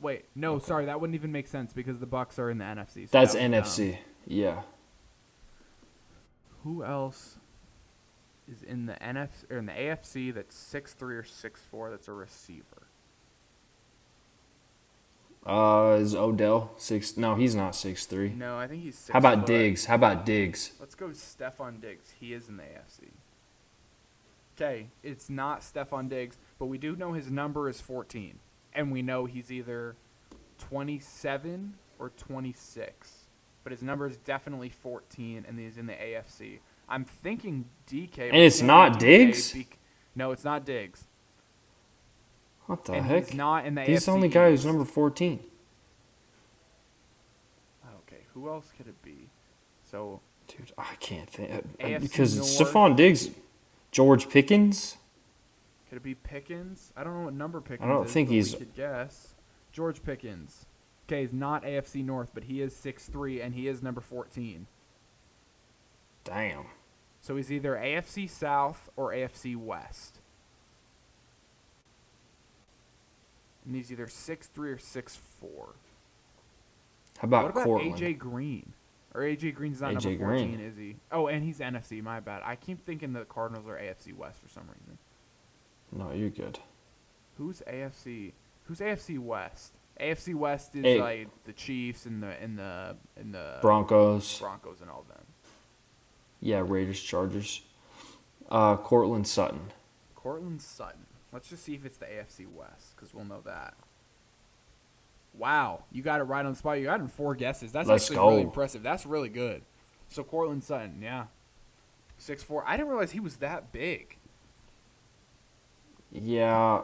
Wait, no, sorry, that wouldn't even make sense because the Bucs are in the NFC. so That's that was dumb. NFC. Yeah. Who else is in the NFC or in the AFC that's six three or six four? That's a receiver. Uh, is Odell six? No, he's not six three. No, I think he's. Six How about foot. Diggs? How about Diggs? Let's go Stefon Diggs. He is in the AFC. Okay, it's not Stefon Diggs, but we do know his number is 14, and we know he's either 27 or 26. But his number is definitely 14, and he's in the AFC. I'm thinking DK. And it's not be Diggs? bec- no, it's not Diggs. What the and heck? he's not in the He's the AFC only guy who's number fourteen. Okay, who else could it be? So Dude, I can't think uh, AFC because North. Stefon Diggs, George Pickens. Could it be Pickens? I don't know what number Pickens is. I don't is, think he's- We could guess. George Pickens. Okay, he's not AFC North, but he is 6'3", and he is number 14. Damn. So he's either AFC South or AFC West. And he's either six three or 6'4". How about, what about Courtland? AJ Green? Or AJ Green's not AJ number 14, Green. is he? Oh, and he's NFC, my bad. I keep thinking the Cardinals are AFC West for some reason. No, you're good. Who's AFC? Who's AFC West? AFC West is like the Chiefs and the and the and the Broncos. Broncos and all them. Yeah, Raiders, Chargers. Uh, Courtland Sutton. Courtland Sutton. Let's just see if it's the AFC West because we'll know that. Wow, you got it right on the spot. You got it in four guesses. That's Let's actually really impressive. That's really good. So Courtland Sutton, yeah, six four. I didn't realize he was that big. Yeah.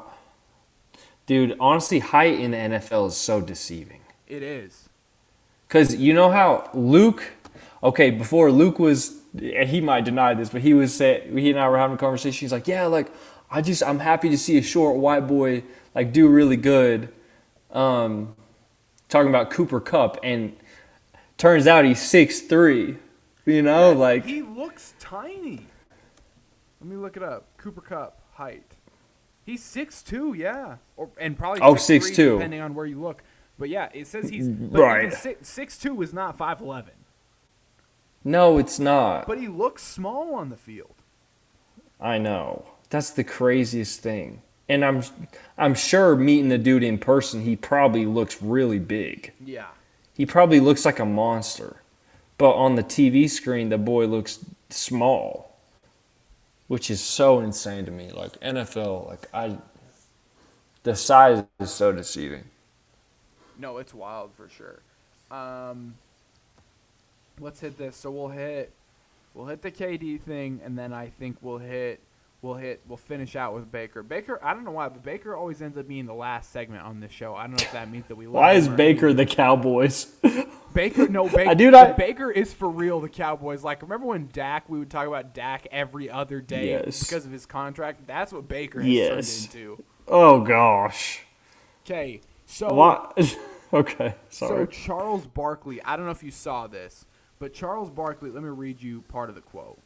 Dude, honestly, height in the NFL is so deceiving. It is. Because you know how Luke, okay, before Luke was, he might deny this, but he was say, he and I were having a conversation. He's like, yeah, like, I just, I'm happy to see a short white boy, like, do really good. Um, talking about Cooper Kupp, and turns out he's six three. You know, like, He looks tiny. Let me look it up. Cooper Kupp height. He's six two, yeah, or and probably Oh, 6'3", 6'2". depending on where you look. But yeah, it says he's Right. Six, six two is not five eleven, no, it's not. but he looks small on the field. I know. That's the craziest thing. And I'm I'm sure meeting the dude in person, he probably looks really big. Yeah, He probably looks like a monster. But on the TV screen, the boy looks small. Which is so insane to me. Like NFL, like I the size is so deceiving. no, it's wild for sure. Um, let's hit this. So we'll hit we'll hit the KD thing, and then I think we'll hit we'll hit we'll finish out with Baker. Baker, I don't know why, but Baker always ends up being the last segment on this show. I don't know if that means that we love Why is Baker the Cowboys? Baker, no, Baker. I- Baker is for real. The Cowboys. Like, remember when Dak? We would talk about Dak every other day Yes. because of his contract. That's what Baker has Yes. turned into. oh gosh. Okay, so What? okay, so. Charles Barkley. I don't know if you saw this, but Charles Barkley. Let me read you part of the quote.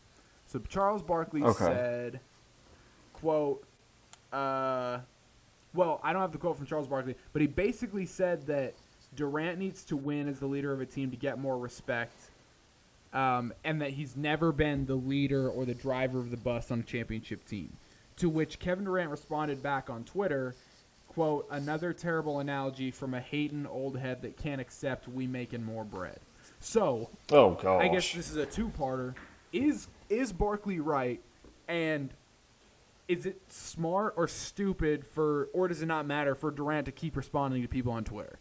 So Charles Barkley Okay. said, "quote." Uh, well, I don't have the quote from Charles Barkley, but he basically said that Durant needs to win as the leader of a team to get more respect, um, and that he's never been the leader or the driver of the bus on a championship team. To which Kevin Durant responded back on Twitter, "quote Another terrible analogy from a hating old head that can't accept we making more bread." So oh gosh. I guess this is a two-parter. Is is Barkley right, and is it smart or stupid for, or does it not matter for Durant to keep responding to people on Twitter?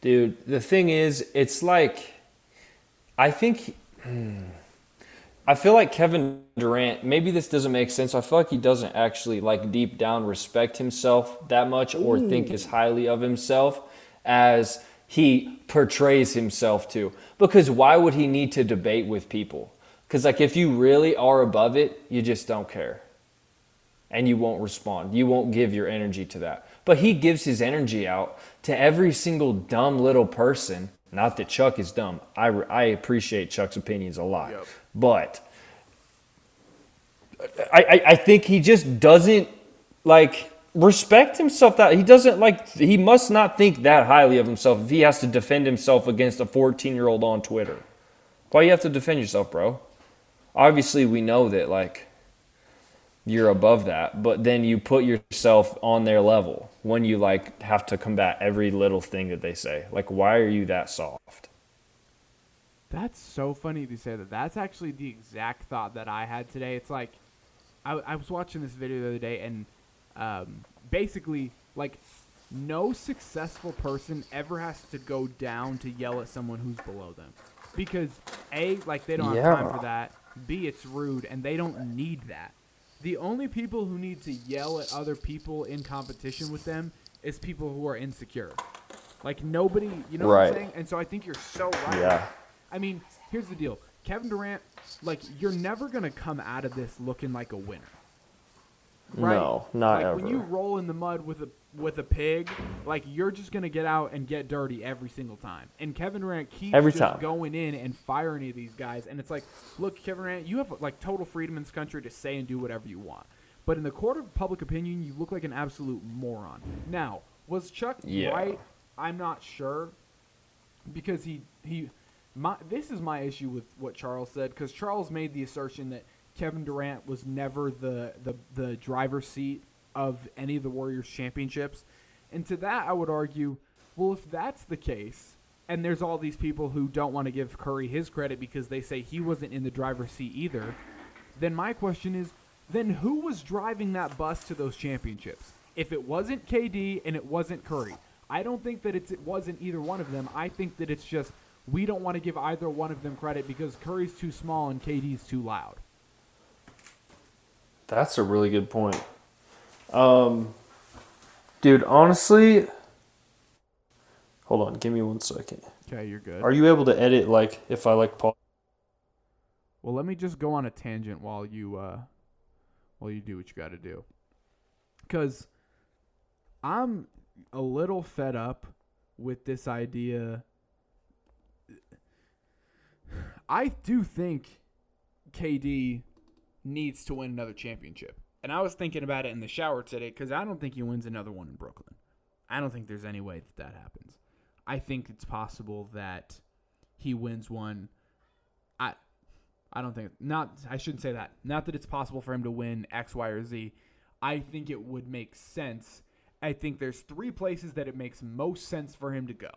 Dude, the thing is, it's like, I think, I feel like Kevin Durant, maybe this doesn't make sense. I feel like he doesn't actually, like, deep down respect himself that much or think as highly of himself as he portrays himself to. Because why would he need to debate with people? Because, like, if you really are above it, you just don't care and you won't respond. You won't give your energy to that. But he gives his energy out to every single dumb little person. Not that Chuck is dumb. I, I appreciate Chuck's opinions a lot. Yep. But I, I, I think he just doesn't like respect himself that he doesn't like he must not think that highly of himself if he has to defend himself against a 14 year old on Twitter. Why you have to defend yourself, bro? Obviously we know that like you're above that, but then you put yourself on their level when you like have to combat every little thing that they say. Like, why are you that soft? That's so funny to say that. That's actually the exact thought that I had today. It's like, I, I was watching this video the other day, and um, basically, like, no successful person ever has to go down to yell at someone who's below them. Because, A, like, they don't have time for that. B, it's rude, and they don't need that. The only people who need to yell at other people in competition with them is people who are insecure. Like, nobody, you know what I'm Right. saying? And so I think you're so right. Yeah. I mean, here's the deal. Kevin Durant, like, you're never gonna come out of this looking like a winner. Right? No, not like, When you roll in the mud with a with a pig, like you're just gonna get out and get dirty every single time. And Kevin Durant keeps Every just time. going in and firing at these guys. And it's like, look, Kevin Durant, you have like total freedom in this country to say and do whatever you want. But in the court of public opinion, you look like an absolute moron. Now, was Chuck Yeah. right? I'm not sure because he he my this is my issue with what Charles said because Charles made the assertion that Kevin Durant was never the the the driver's seat of any of the Warriors championships, and to that I would argue, well, if that's the case, and there's all these people who don't want to give Curry his credit because they say he wasn't in the driver's seat either, then my question is, then who was driving that bus to those championships? If it wasn't KD and it wasn't Curry, I don't think that it wasn't either one of them. I think that it's just we don't want to give either one of them credit because Curry's too small and KD's too loud. That's a really good point. Um, dude, honestly, hold on, give me one second. Okay, you're good. Are you able to edit like if I like pause? well, let me just go on a tangent while you uh, while you do what you got to do. Cuz I'm a little fed up with this idea. I do think KD needs to win another championship. And I was thinking about it in the shower today cuz I don't think he wins another one in Brooklyn. I don't think there's any way that that happens. I think it's possible that he wins one I I don't think not I shouldn't say that. Not that it's possible for him to win X, Y, or Z. I think it would make sense. I think there's three places that it makes most sense for him to go.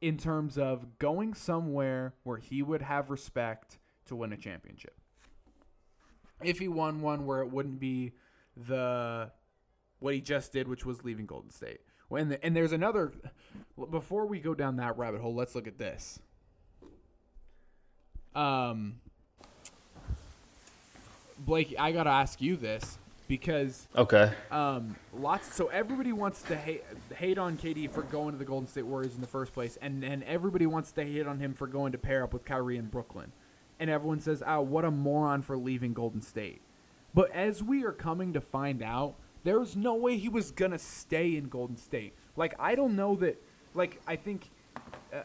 In terms of going somewhere where he would have respect to win a championship. If he won one where it wouldn't be the what he just did, which was leaving Golden State. When the, and there's another before we go down that rabbit hole, let's look at this. Um, Blake, I gotta ask you this because Okay. um, lots. So everybody wants to hate hate on KD for going to the Golden State Warriors in the first place, and and everybody wants to hate on him for going to pair up with Kyrie in Brooklyn, and everyone says, "Oh, what a moron for leaving Golden State." But as we are coming to find out, there's no way he was gonna stay in Golden State. Like I don't know that. Like I think. Uh,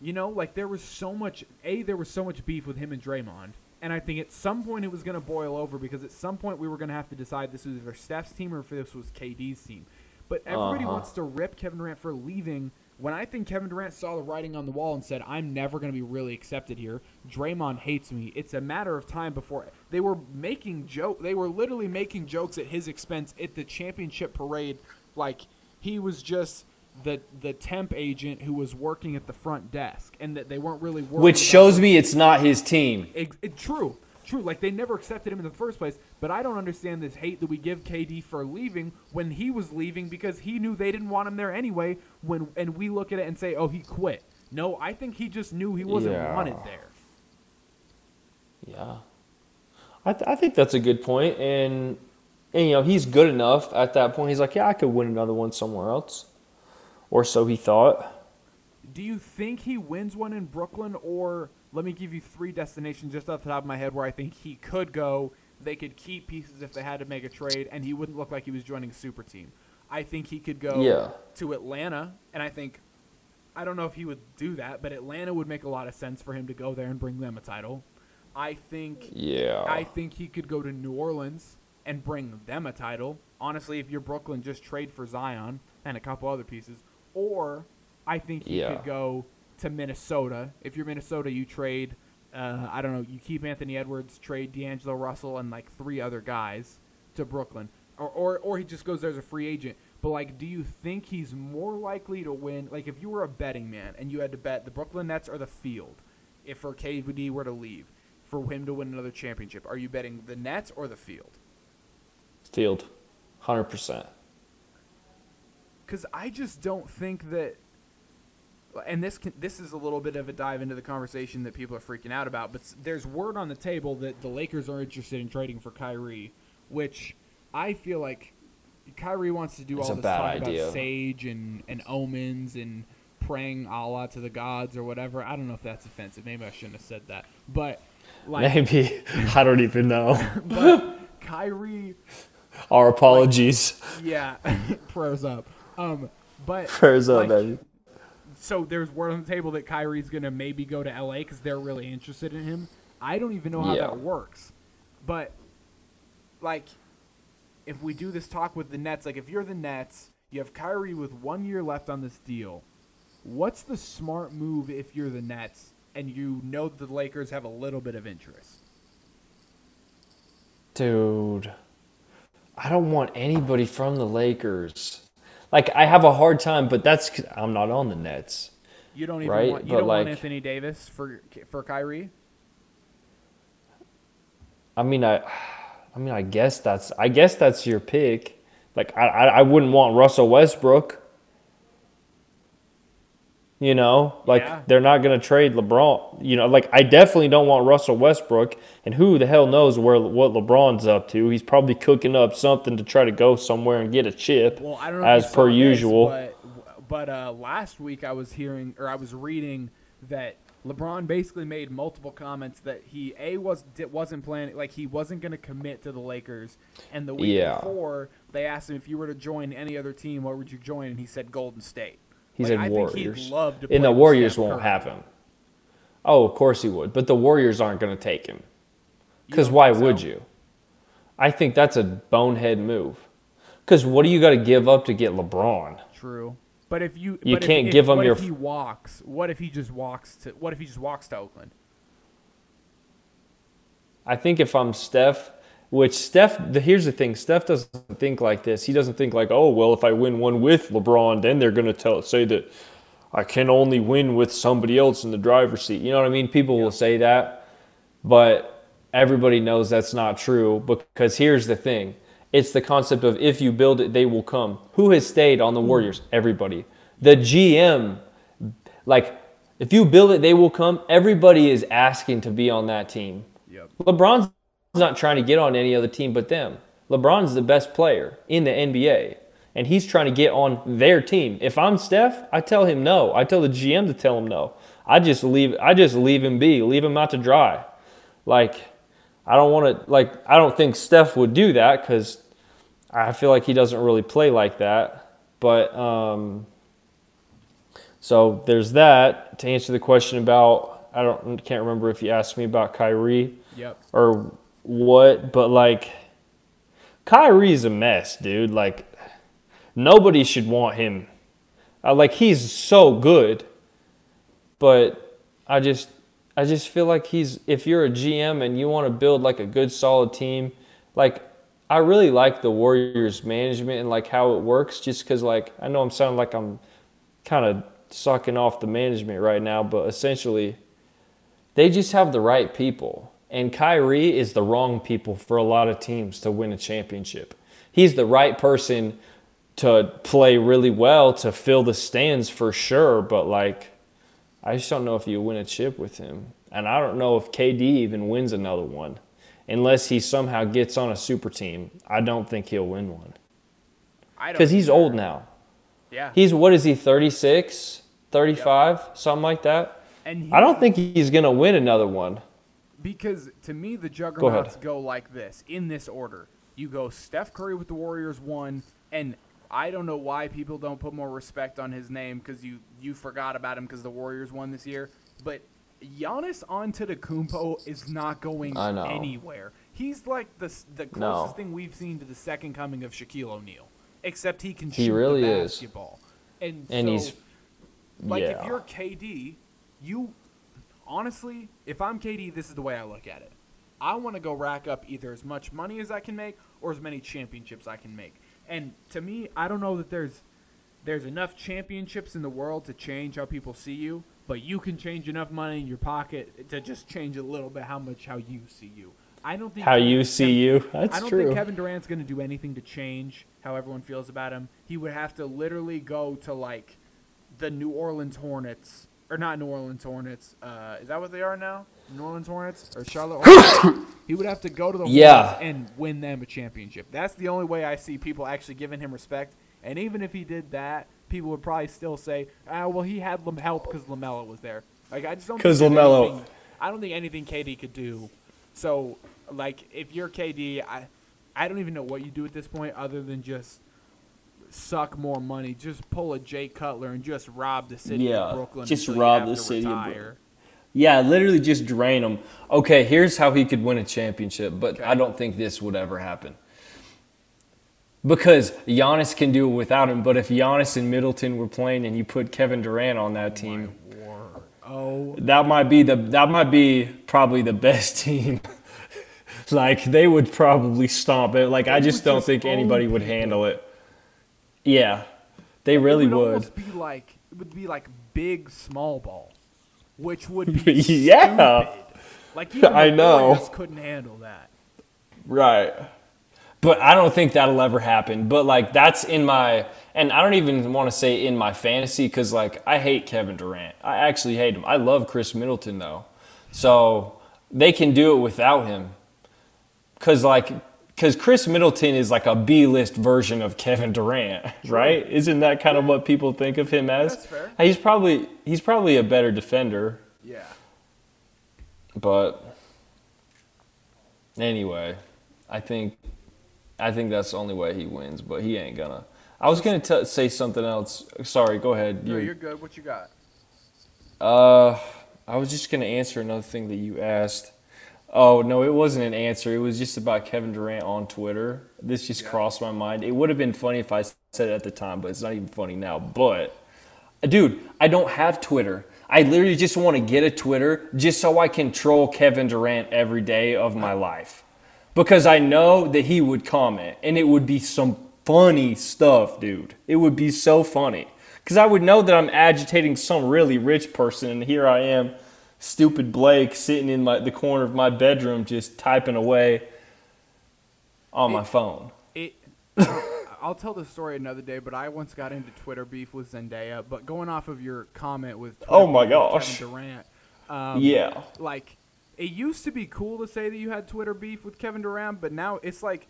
you know, like there was so much. A, there was so much beef with him and Draymond, and I think at some point it was going to boil over because at some point we were going to have to decide this was either Steph's team or if this was KD's team. But everybody Uh-huh. wants to rip Kevin Durant for leaving. When I think Kevin Durant saw the writing on the wall and said, "I'm never going to be really accepted here," Draymond hates me. It's a matter of time before they were making joke. They were literally making jokes at his expense at the championship parade, like he was just the the temp agent who was working at the front desk, and that they weren't really worried Which shows me it's not his team. It, it, true, true. Like they never accepted him in the first place. But I don't understand this hate that we give KD for leaving when he was leaving because he knew they didn't want him there anyway. When and we look at it and say, oh, he quit. No, I think he just knew he wasn't Yeah. wanted there. Yeah. I, th- I think that's a good point, and and you know he's good enough at that point. He's like, yeah, I could win another one somewhere else, or so he thought. Do you think he wins one in Brooklyn, or let me give you three destinations just off the top of my head where I think he could go. They could keep pieces if they had to make a trade, and he wouldn't look like he was joining a super team. I think he could go Yeah. to Atlanta, and I think I don't know if he would do that, but Atlanta would make a lot of sense for him to go there and bring them a title. I think Yeah. I think he could go to New Orleans and bring them a title. Honestly, if you're Brooklyn, just trade for Zion and a couple other pieces. Or I think he Yeah. could go to Minnesota. If you're Minnesota, you trade uh, I don't know, you keep Anthony Edwards, trade D'Angelo Russell, and like three other guys to Brooklyn, or or or he just goes there as a free agent. But like, do you think he's more likely to win? Like, if you were a betting man and you had to bet the Brooklyn Nets or the field, if for KD were to leave, for him to win another championship, are you betting the Nets or the field? Field, hundred percent. because I just don't think that. And this can, this is a little bit of a dive into the conversation that people are freaking out about. But there's word on the table that the Lakers are interested in trading for Kyrie, which I feel like Kyrie wants to do It's all this talk idea. about sage and, and omens and praying Allah to the gods or whatever. I don't know if that's offensive. Maybe I shouldn't have said that. But like, Maybe I don't even know. but Kyrie, Our apologies. yeah, prayers up. Um, but Prayers up, like, baby. So there's word on the table that Kyrie's gonna maybe go to LA because they're really interested in him. I don't even know how Yeah. that works, but like, if we do this talk with the Nets, like if you're the Nets, you have Kyrie with one year left on this deal. What's the smart move if you're the Nets and you know that the Lakers have a little bit of interest? Dude, I don't want anybody from the Lakers. Like I have a hard time, but that's I'm not on the Nets. You don't even Right, want you but don't want Anthony Davis for for Kyrie. I mean, I, I mean, I guess that's I guess that's your pick. Like I, I, I wouldn't want Russell Westbrook. You know, like Yeah. they're not gonna trade LeBron. You know, like I definitely don't want Russell Westbrook. And who the hell knows where what LeBron's up to? He's probably cooking up something to try to go somewhere and get a chip. Well, I don't know as per saw this, usual. but but uh, last week I was hearing or I was reading that LeBron basically made multiple comments that he a was wasn't planning like he wasn't going to commit to the Lakers, and the week Yeah. before they asked him if you were to join any other team, what would you join, and he said Golden State. He Like, said I Warriors. Think he'd love to and the Warriors won't Curry. have him. Oh, of course he would. But the Warriors aren't going to take him. Because why so? would you? I think that's a bonehead move. Because what do you got to give up to get LeBron? True. But if you You but can't if, give him what your if he walks? What if he just walks to? What if he just walks to Oakland? I think if I'm Steph, which Steph, the, here's the thing: Steph doesn't think like this. He doesn't think like, oh well, if I win one with LeBron, then they're gonna tell say that I can only win with somebody else in the driver's seat. You know what I mean? People will say that, but everybody knows that's not true. Because here's the thing: it's the concept of if you build it, they will come. Who has stayed on the mm-hmm. Warriors? Everybody. The GM, like, if you build it, they will come. Everybody is asking to be on that team. Yep. LeBron's not trying to get on any other team but them. LeBron's the best player in the NBA, and he's trying to get on their team. If I'm Steph, I tell him no. I tell the GM to tell him no. I just leave. I just leave him be. Leave him out to dry. Like, I don't want to. Like, I don't think Steph would do that because I feel like he doesn't really play like that. But um, so there's that. To answer the question about, I don't can't remember if you asked me about Kyrie Yep. or what, but like Kyrie's a mess, dude. Like nobody should want him. Uh, like he's so good, but I just I just feel like he's if you're a GM and you want to build like a good solid team, like I really like the Warriors management and like how it works just cuz like I know I'm sounding like I'm kind of sucking off the management right now, but essentially they just have the right people. And Kyrie is the wrong people for a lot of teams to win a championship. He's the right person to play really well, to fill the stands for sure, but like I just don't know if you win a chip with him. And I don't know if KD even wins another one. Unless he somehow gets on a super team. I don't think he'll win one. Because he's old now. Yeah. He's, what is he, 36, 35, something like that? and he, I don't think he's going to win another one. Because to me, the juggernauts go, like this in this order. You go Steph Curry with the Warriors one, and I don't know why people don't put more respect on his name because you you forgot about him because the Warriors won this year. But Giannis Antetokounmpo is not going I know. anywhere. He's like the the No. closest thing we've seen to the second coming of Shaquille O'Neal, except he can He shoot really the is. basketball. And And so, he's- like if you're KD, you honestly, if I'm KD, this is the way I look at it. I want to go rack up either as much money as I can make or as many championships I can make. And to me, I don't know that there's there's enough championships in the world to change how people see you, but you can change enough money in your pocket to just change a little bit how much how you see you. I don't think How Kevin- you see you. That's I don't true. think Kevin Durant's going to do anything to change how everyone feels about him. He would have to literally go to like the New Orleans Hornets or not New Orleans Hornets. Uh, is that what they are now? New Orleans Hornets or Charlotte? Hornets? he would have to go to the Yeah. Hornets and win them a championship. That's the only way I see people actually giving him respect. And even if he did that, people would probably still say, "Ah, well, he had help because LaMelo was there." Like I just don't. think 'Cause there's LaMelo- anything- I don't think anything KD could do. So, like, if you're KD, I, I don't even know what you do at this point other than just suck more money. Just pull a Jay Cutler and just rob the city Yeah, of Brooklyn. just rob the city of. Brooklyn. Yeah, literally just drain them. Okay, here's how he could win a championship, but Okay. I don't think this would ever happen. Because Giannis can do it without him, but if Giannis and Middleton were playing and you put Kevin Durant on that team, Oh, that might be the that might be probably the best team. like they would probably stomp it. Like I just don't just think anybody would handle it. Yeah. They really it would, would. be like it would be like big small ball, which would be Yeah. stupid. Like even I know. Warriors couldn't handle that. Right. But I don't think that'll ever happen. But like that's in my and I don't even want to say in my fantasy because like I hate Kevin Durant. I actually hate him. I love Khris Middleton though, so they can do it without him. Cause like because Khris Middleton is like a B list version of Kevin Durant, right? Isn't that kind of what people think of him as? That's fair. He's probably he's probably a better defender, Yeah. but anyway, I think I think that's the only way he wins. But he ain't gonna. I was gonna t- say something else. Sorry, go ahead. No, You- you're good. What you got? uh, I was just gonna answer another thing that you asked. Oh no, it wasn't an answer. It was just about Kevin Durant on Twitter. This just crossed my mind. It would have been funny if I said it at the time, but it's not even funny now. But dude, I don't have Twitter. I literally just want to get a Twitter just so I can troll Kevin Durant every day of my life. Because I know that he would comment and it would be some funny stuff, dude. It would be so funny. Because I would know that I'm agitating some really rich person and here I am, stupid Blake, sitting in my, the corner of my bedroom just typing away on my phone. It. I'll tell the story another day, but I once got into Twitter beef with Zendaya. But going off of your comment with Twitter Oh my gosh. Kevin Durant, um, Yeah. like it used to be cool to say that you had Twitter beef with Kevin Durant, but now it's like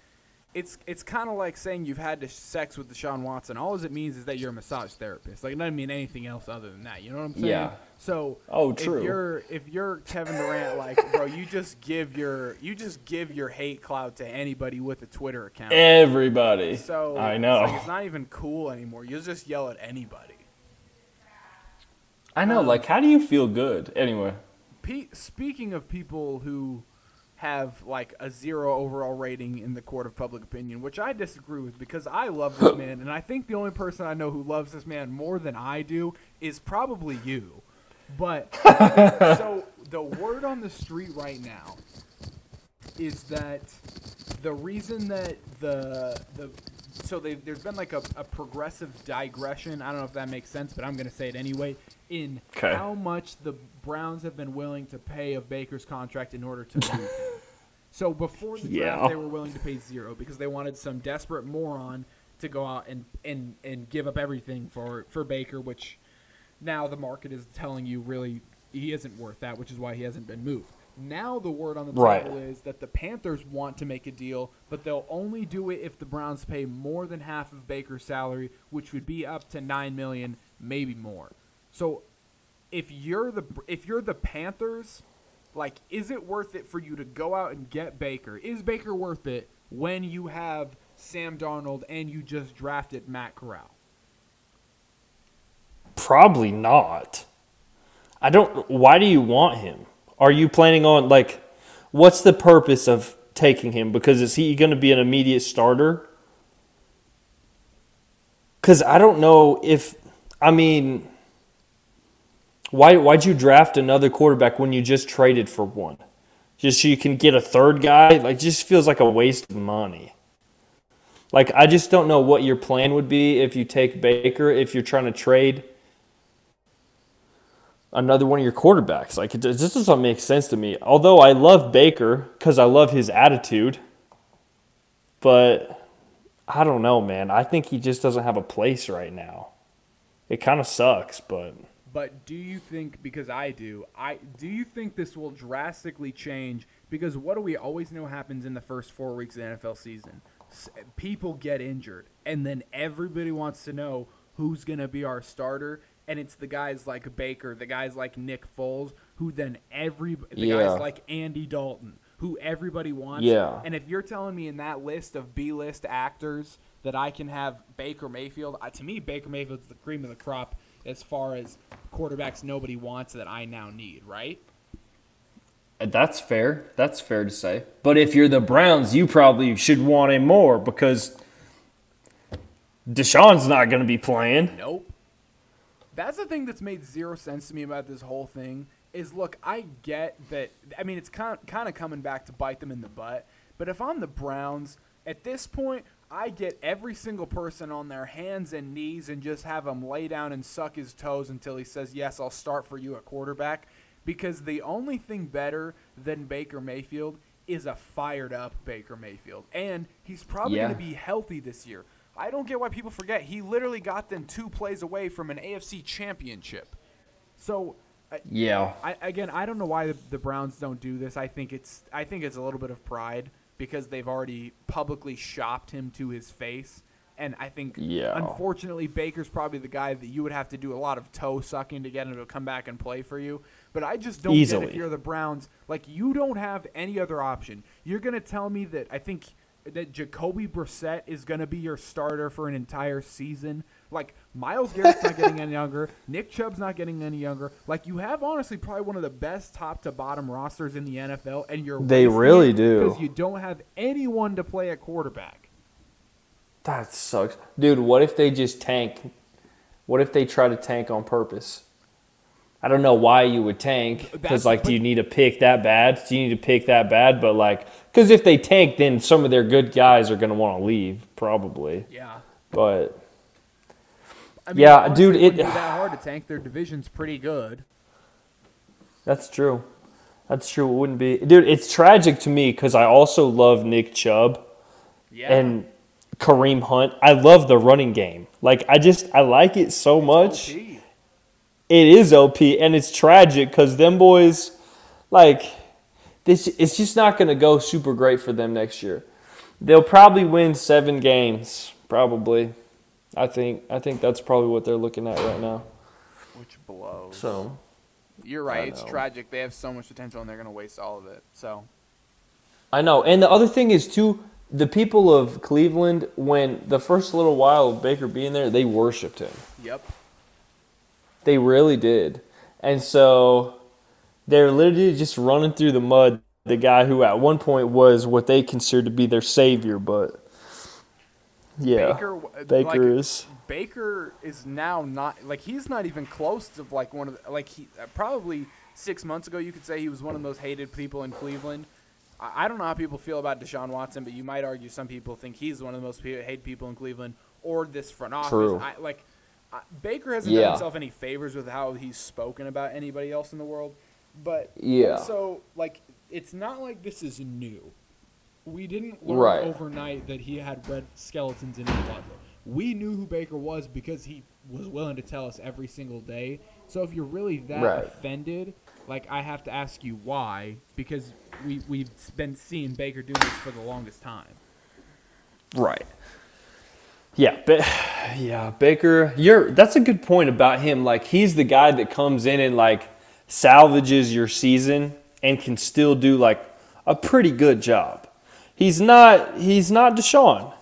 it's it's kind of like saying you've had sex with Deshaun Watson. All it means is that you're a massage therapist. Like it doesn't mean anything else other than that. You know what I'm saying? Yeah. So Oh, true. If you're if you're Kevin Durant, like bro, you just give your you just give your hate clout to anybody with a Twitter account. Everybody. So I It's, know. like, it's not even cool anymore. You just yell at anybody. I know. Um, like, how do you feel good? Anyway. Pe- speaking of people who have like a zero overall rating in the court of public opinion, which I disagree with because I love this man, and I think the only person I know who loves this man more than I do is probably you. But so the word on the street right now is that the reason that the the so they, there's been like a, a progressive digression. I don't know if that makes sense, but I'm going to say it anyway. In how much the Browns have been willing to pay of Baker's contract in order to move him. So before the Yeah. draft, they were willing to pay zero because they wanted some desperate moron to go out and, and, and give up everything for, for Baker, which now the market is telling you really he isn't worth that, which is why he hasn't been moved. Now the word on the Right. table is that the Panthers want to make a deal, but they'll only do it if the Browns pay more than half of Baker's salary, which would be up to nine million, maybe more. So if you're the if you're the Panthers, like is it worth it for you to go out and get Baker? Is Baker worth it when you have Sam Darnold and you just drafted Matt Corral? Probably not. I don't. Why do you want him? Are you planning on like? What's the purpose of taking him? Because is he going to be an immediate starter? Because I don't know if. I mean, Why why'd you draft another quarterback when you just traded for one? Just so you can get a third guy? Like just feels like a waste of money. Like I just don't know what your plan would be if you take Baker if you're trying to trade another one of your quarterbacks. Like it just doesn't make sense to me. Although I love Baker because I love his attitude, but I don't know, man. I think he just doesn't have a place right now. It kind of sucks, but But do you think because I do, I do you think this will drastically change because what do we always know happens in the first 4 weeks of the NFL season? People get injured and then everybody wants to know who's going to be our starter and it's the guys like Baker, the guys like Nick Foles who then every the Yeah. guys like Andy Dalton who everybody wants. Yeah. And if you're telling me in that list of B-list actors that I can have Baker Mayfield, uh, to me Baker Mayfield's the cream of the crop as far as quarterbacks nobody wants that I now need, right? that's fair. That's fair to say. But if you're the Browns, you probably should want him more because Deshaun's not going to be playing. Nope. That's the thing that's made zero sense to me about this whole thing. Is look, I get that. I mean, it's kind kind of coming back to bite them in the butt. But if I'm the Browns at this point, I get every single person on their hands and knees and just have him lay down and suck his toes until he says, "Yes, I'll start for you at quarterback." Because the only thing better than Baker Mayfield is a fired up Baker Mayfield, and he's probably Yeah. going to be healthy this year. I don't get why people forget he literally got them two plays away from an AFC championship. So, uh, Yeah. I, again, I don't know why the, the Browns don't do this. I think it's I think it's a little bit of pride because they've already publicly shopped him to his face. And I think, Yeah. unfortunately, Baker's probably the guy that you would have to do a lot of toe sucking to get him to come back and play for you. But I just don't get Easily. if you're the Browns, like you don't have any other option. You're gonna tell me that I think that Jacoby Brissett is gonna be your starter for an entire season. Like Myles Garrett's not getting any younger, Nick Chubb's not getting any younger. Like you have honestly probably one of the best top to bottom rosters in the NFL, and you're They really do. because you don't have anyone to play at quarterback. That sucks. Dude, what if they just tank? What if they try to tank on purpose? I don't know why you would tank because like, do you need to pick that bad? Do you need to pick that bad? But like, because if they tank, then some of their good guys are gonna want to leave probably. Yeah. But I mean, Yeah, honestly, dude, it it- that hard to tank. Their division's pretty good. that's true. That's true. It wouldn't be, dude. It's tragic to me because I also love Nick Chubb Yeah. and Kareem Hunt. I love the running game. Like I just I like it so much. It is OP and it's tragic because them boys, like, this it's just not going to go super great for them next year. They'll probably win seven games, probably. I think I think that's probably what they're looking at right now. which blows. So You're I right. It's know. tragic. They have so much potential, and they're going to waste all of it. So I know, and the other thing is too, the people of Cleveland, when the first little while of Baker being there, they worshipped him. Yep. They really did. And so they're literally just running through the mud the guy who at one point was what they considered to be their savior, but yeah. Baker, Baker, like, is Baker is now not like he's not even close to like one of the, like he uh, probably six months ago you could say he was one of the most hated people in Cleveland. I, I don't know how people feel about Deshaun Watson, but you might argue some people think he's one of the most hated people in Cleveland or this front office. True. I, like I, Baker hasn't done himself any favors with how he's spoken about anybody else in the world, but Yeah. So like it's not like this is new. We didn't learn Right. overnight that he had red skeletons in his closet. We knew who Baker was because he was willing to tell us every single day. So if you're really that Right. offended, like I have to ask you why because we we've been seeing Baker doing this for the longest time. right. Yeah, but yeah, Baker, you're that's a good point about him. Like he's the guy that comes in and like salvages your season and can still do like a pretty good job. He's not he's not Deshaun.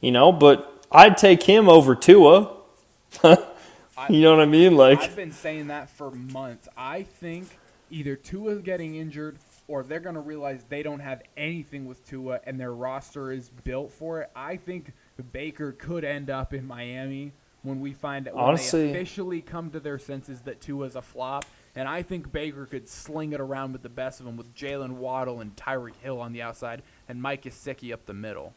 You know, but I'd take him over Tua. you know what I mean? Like I've been saying that for months. I think either Tua's getting injured or they're going to realize they don't have anything with Tua and their roster is built for it. I think Baker could end up in Miami when we find when Honestly- they officially come to their senses that Tua's a flop. And I think Baker could sling it around with the best of them with Jaylen Waddle and Tyreek Hill on the outside and Mike Gesicki up the middle.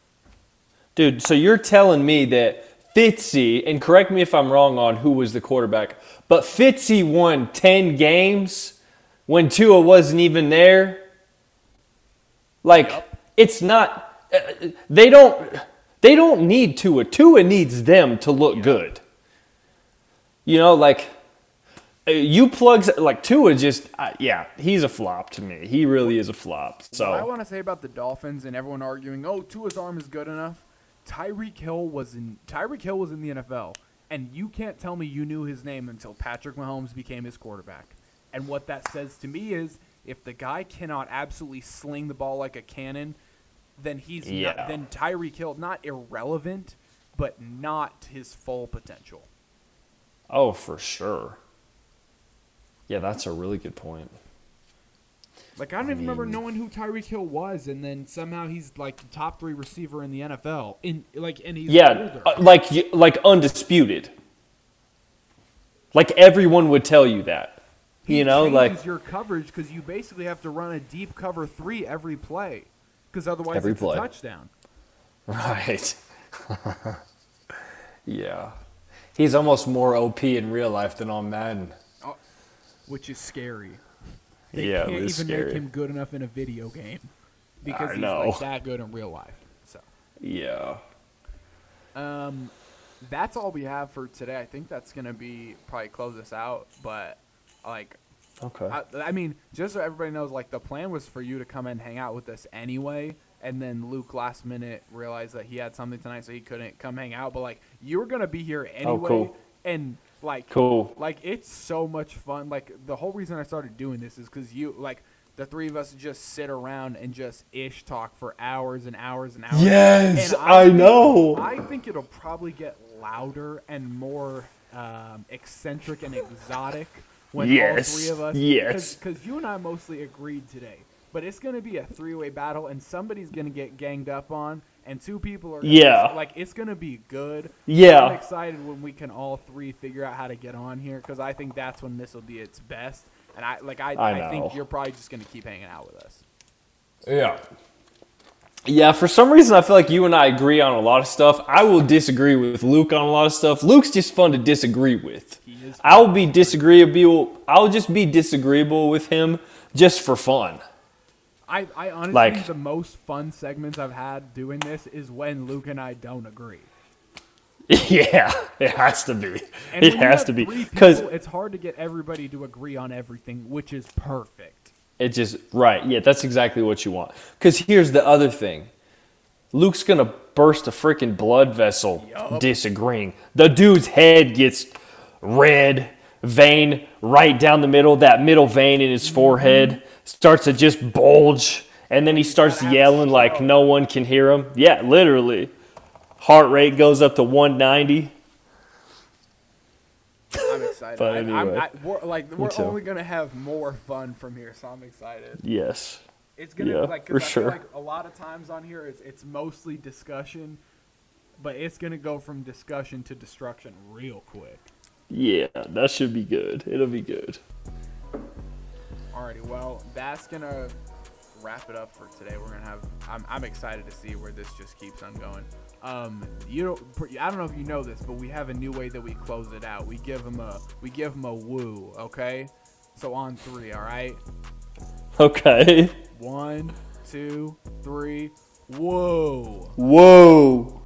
Dude, so you're telling me that Fitzy, and correct me if I'm wrong on who was the quarterback, but Fitzy won 10 games when Tua wasn't even there? Like, it's not, uh, they don't, they don't need Tua. Tua needs them to look good. You know, like, you plugs, like, Tua just, uh, yeah, he's a flop to me. He really is a flop. So. What I want to say about the Dolphins and everyone arguing, oh, Tua's arm is good enough. Tyreek Hill was in Tyreek Hill was in the NFL, and you can't tell me you knew his name until Patrick Mahomes became his quarterback. And what that says to me is, if the guy cannot absolutely sling the ball like a cannon, then he's Yeah. not, then Tyreek Hill not irrelevant, but not his full potential. Oh, for sure. Yeah, that's a really good point. Like I don't even remember knowing who Tyreek Hill was, and then somehow he's like the top three receiver in the NFL. In like, and he's Yeah, uh, like like undisputed. Like everyone would tell you that. He you know, like your coverage because you basically have to run a deep cover three every play, because otherwise Every it's play. a touchdown. right. yeah. He's almost more OP in real life than on Madden. Which is scary. They Yeah, can't even is make him good enough in a video game because I he's know. like that good in real life. So, Yeah. um, that's all we have for today. I think that's gonna be probably close us out. But like, Okay. I, I mean, just so everybody knows, like the plan was for you to come and hang out with us anyway. And then Luke last minute realized that he had something tonight, so he couldn't come hang out. But like, you were gonna be here anyway, Oh, cool. and like, Cool. like it's so much fun. Like the whole reason I started doing this is because you like the three of us just sit around and just ish talk for hours and hours and hours. Yes, And I think- know. I think it'll probably get louder and more um, eccentric and exotic when Yes, all three of us. yes. Because you and I mostly agreed today, but it's going to be a three-way battle, and somebody's going to get ganged up on, and two people are. Gonna Yeah. Like it's going to be good. Yeah. I'm excited when we can all three figure out how to get on here because I think that's when this will be its best. And I like I, I I, think you're probably just gonna keep hanging out with us. Yeah. Yeah, for some reason I feel like you and I agree on a lot of stuff. I will disagree with Luke on a lot of stuff. Luke's just fun to disagree with. I'll be disagreeable. I'll just be disagreeable with him just for fun. I, I honestly Like- the most fun segments I've had doing this is when Luke and I don't agree. yeah, it has to be. And it has to be because it's hard to get everybody to agree on everything, which is perfect. it just right. Yeah, that's exactly what you want. Because here's the other thing: Luke's gonna burst a freaking blood vessel disagreeing. The dude's head gets red vein right down the middle. That middle vein in his forehead mm-hmm. Starts to just bulge, and then he starts yelling like no one can hear him. Yeah, literally. Heart rate goes up to 190. I'm excited. But I, I'm. I, we're, like we're only gonna have more fun from here, so I'm excited. Yes. It's gonna Yeah, like 'cause for I sure. like a lot of times on here it's it's mostly discussion, but it's gonna go from discussion to destruction real quick. Yeah, that should be good. It'll be good. Alrighty, well that's gonna wrap it up for today. We're gonna have. I'm I'm excited to see where this just keeps on going. Um, you don't. I don't know if you know this, but we have a new way that we close it out. We give them a we give them a woo. Okay, so on three. All right. Okay. One, two, three. Whoa. Whoa.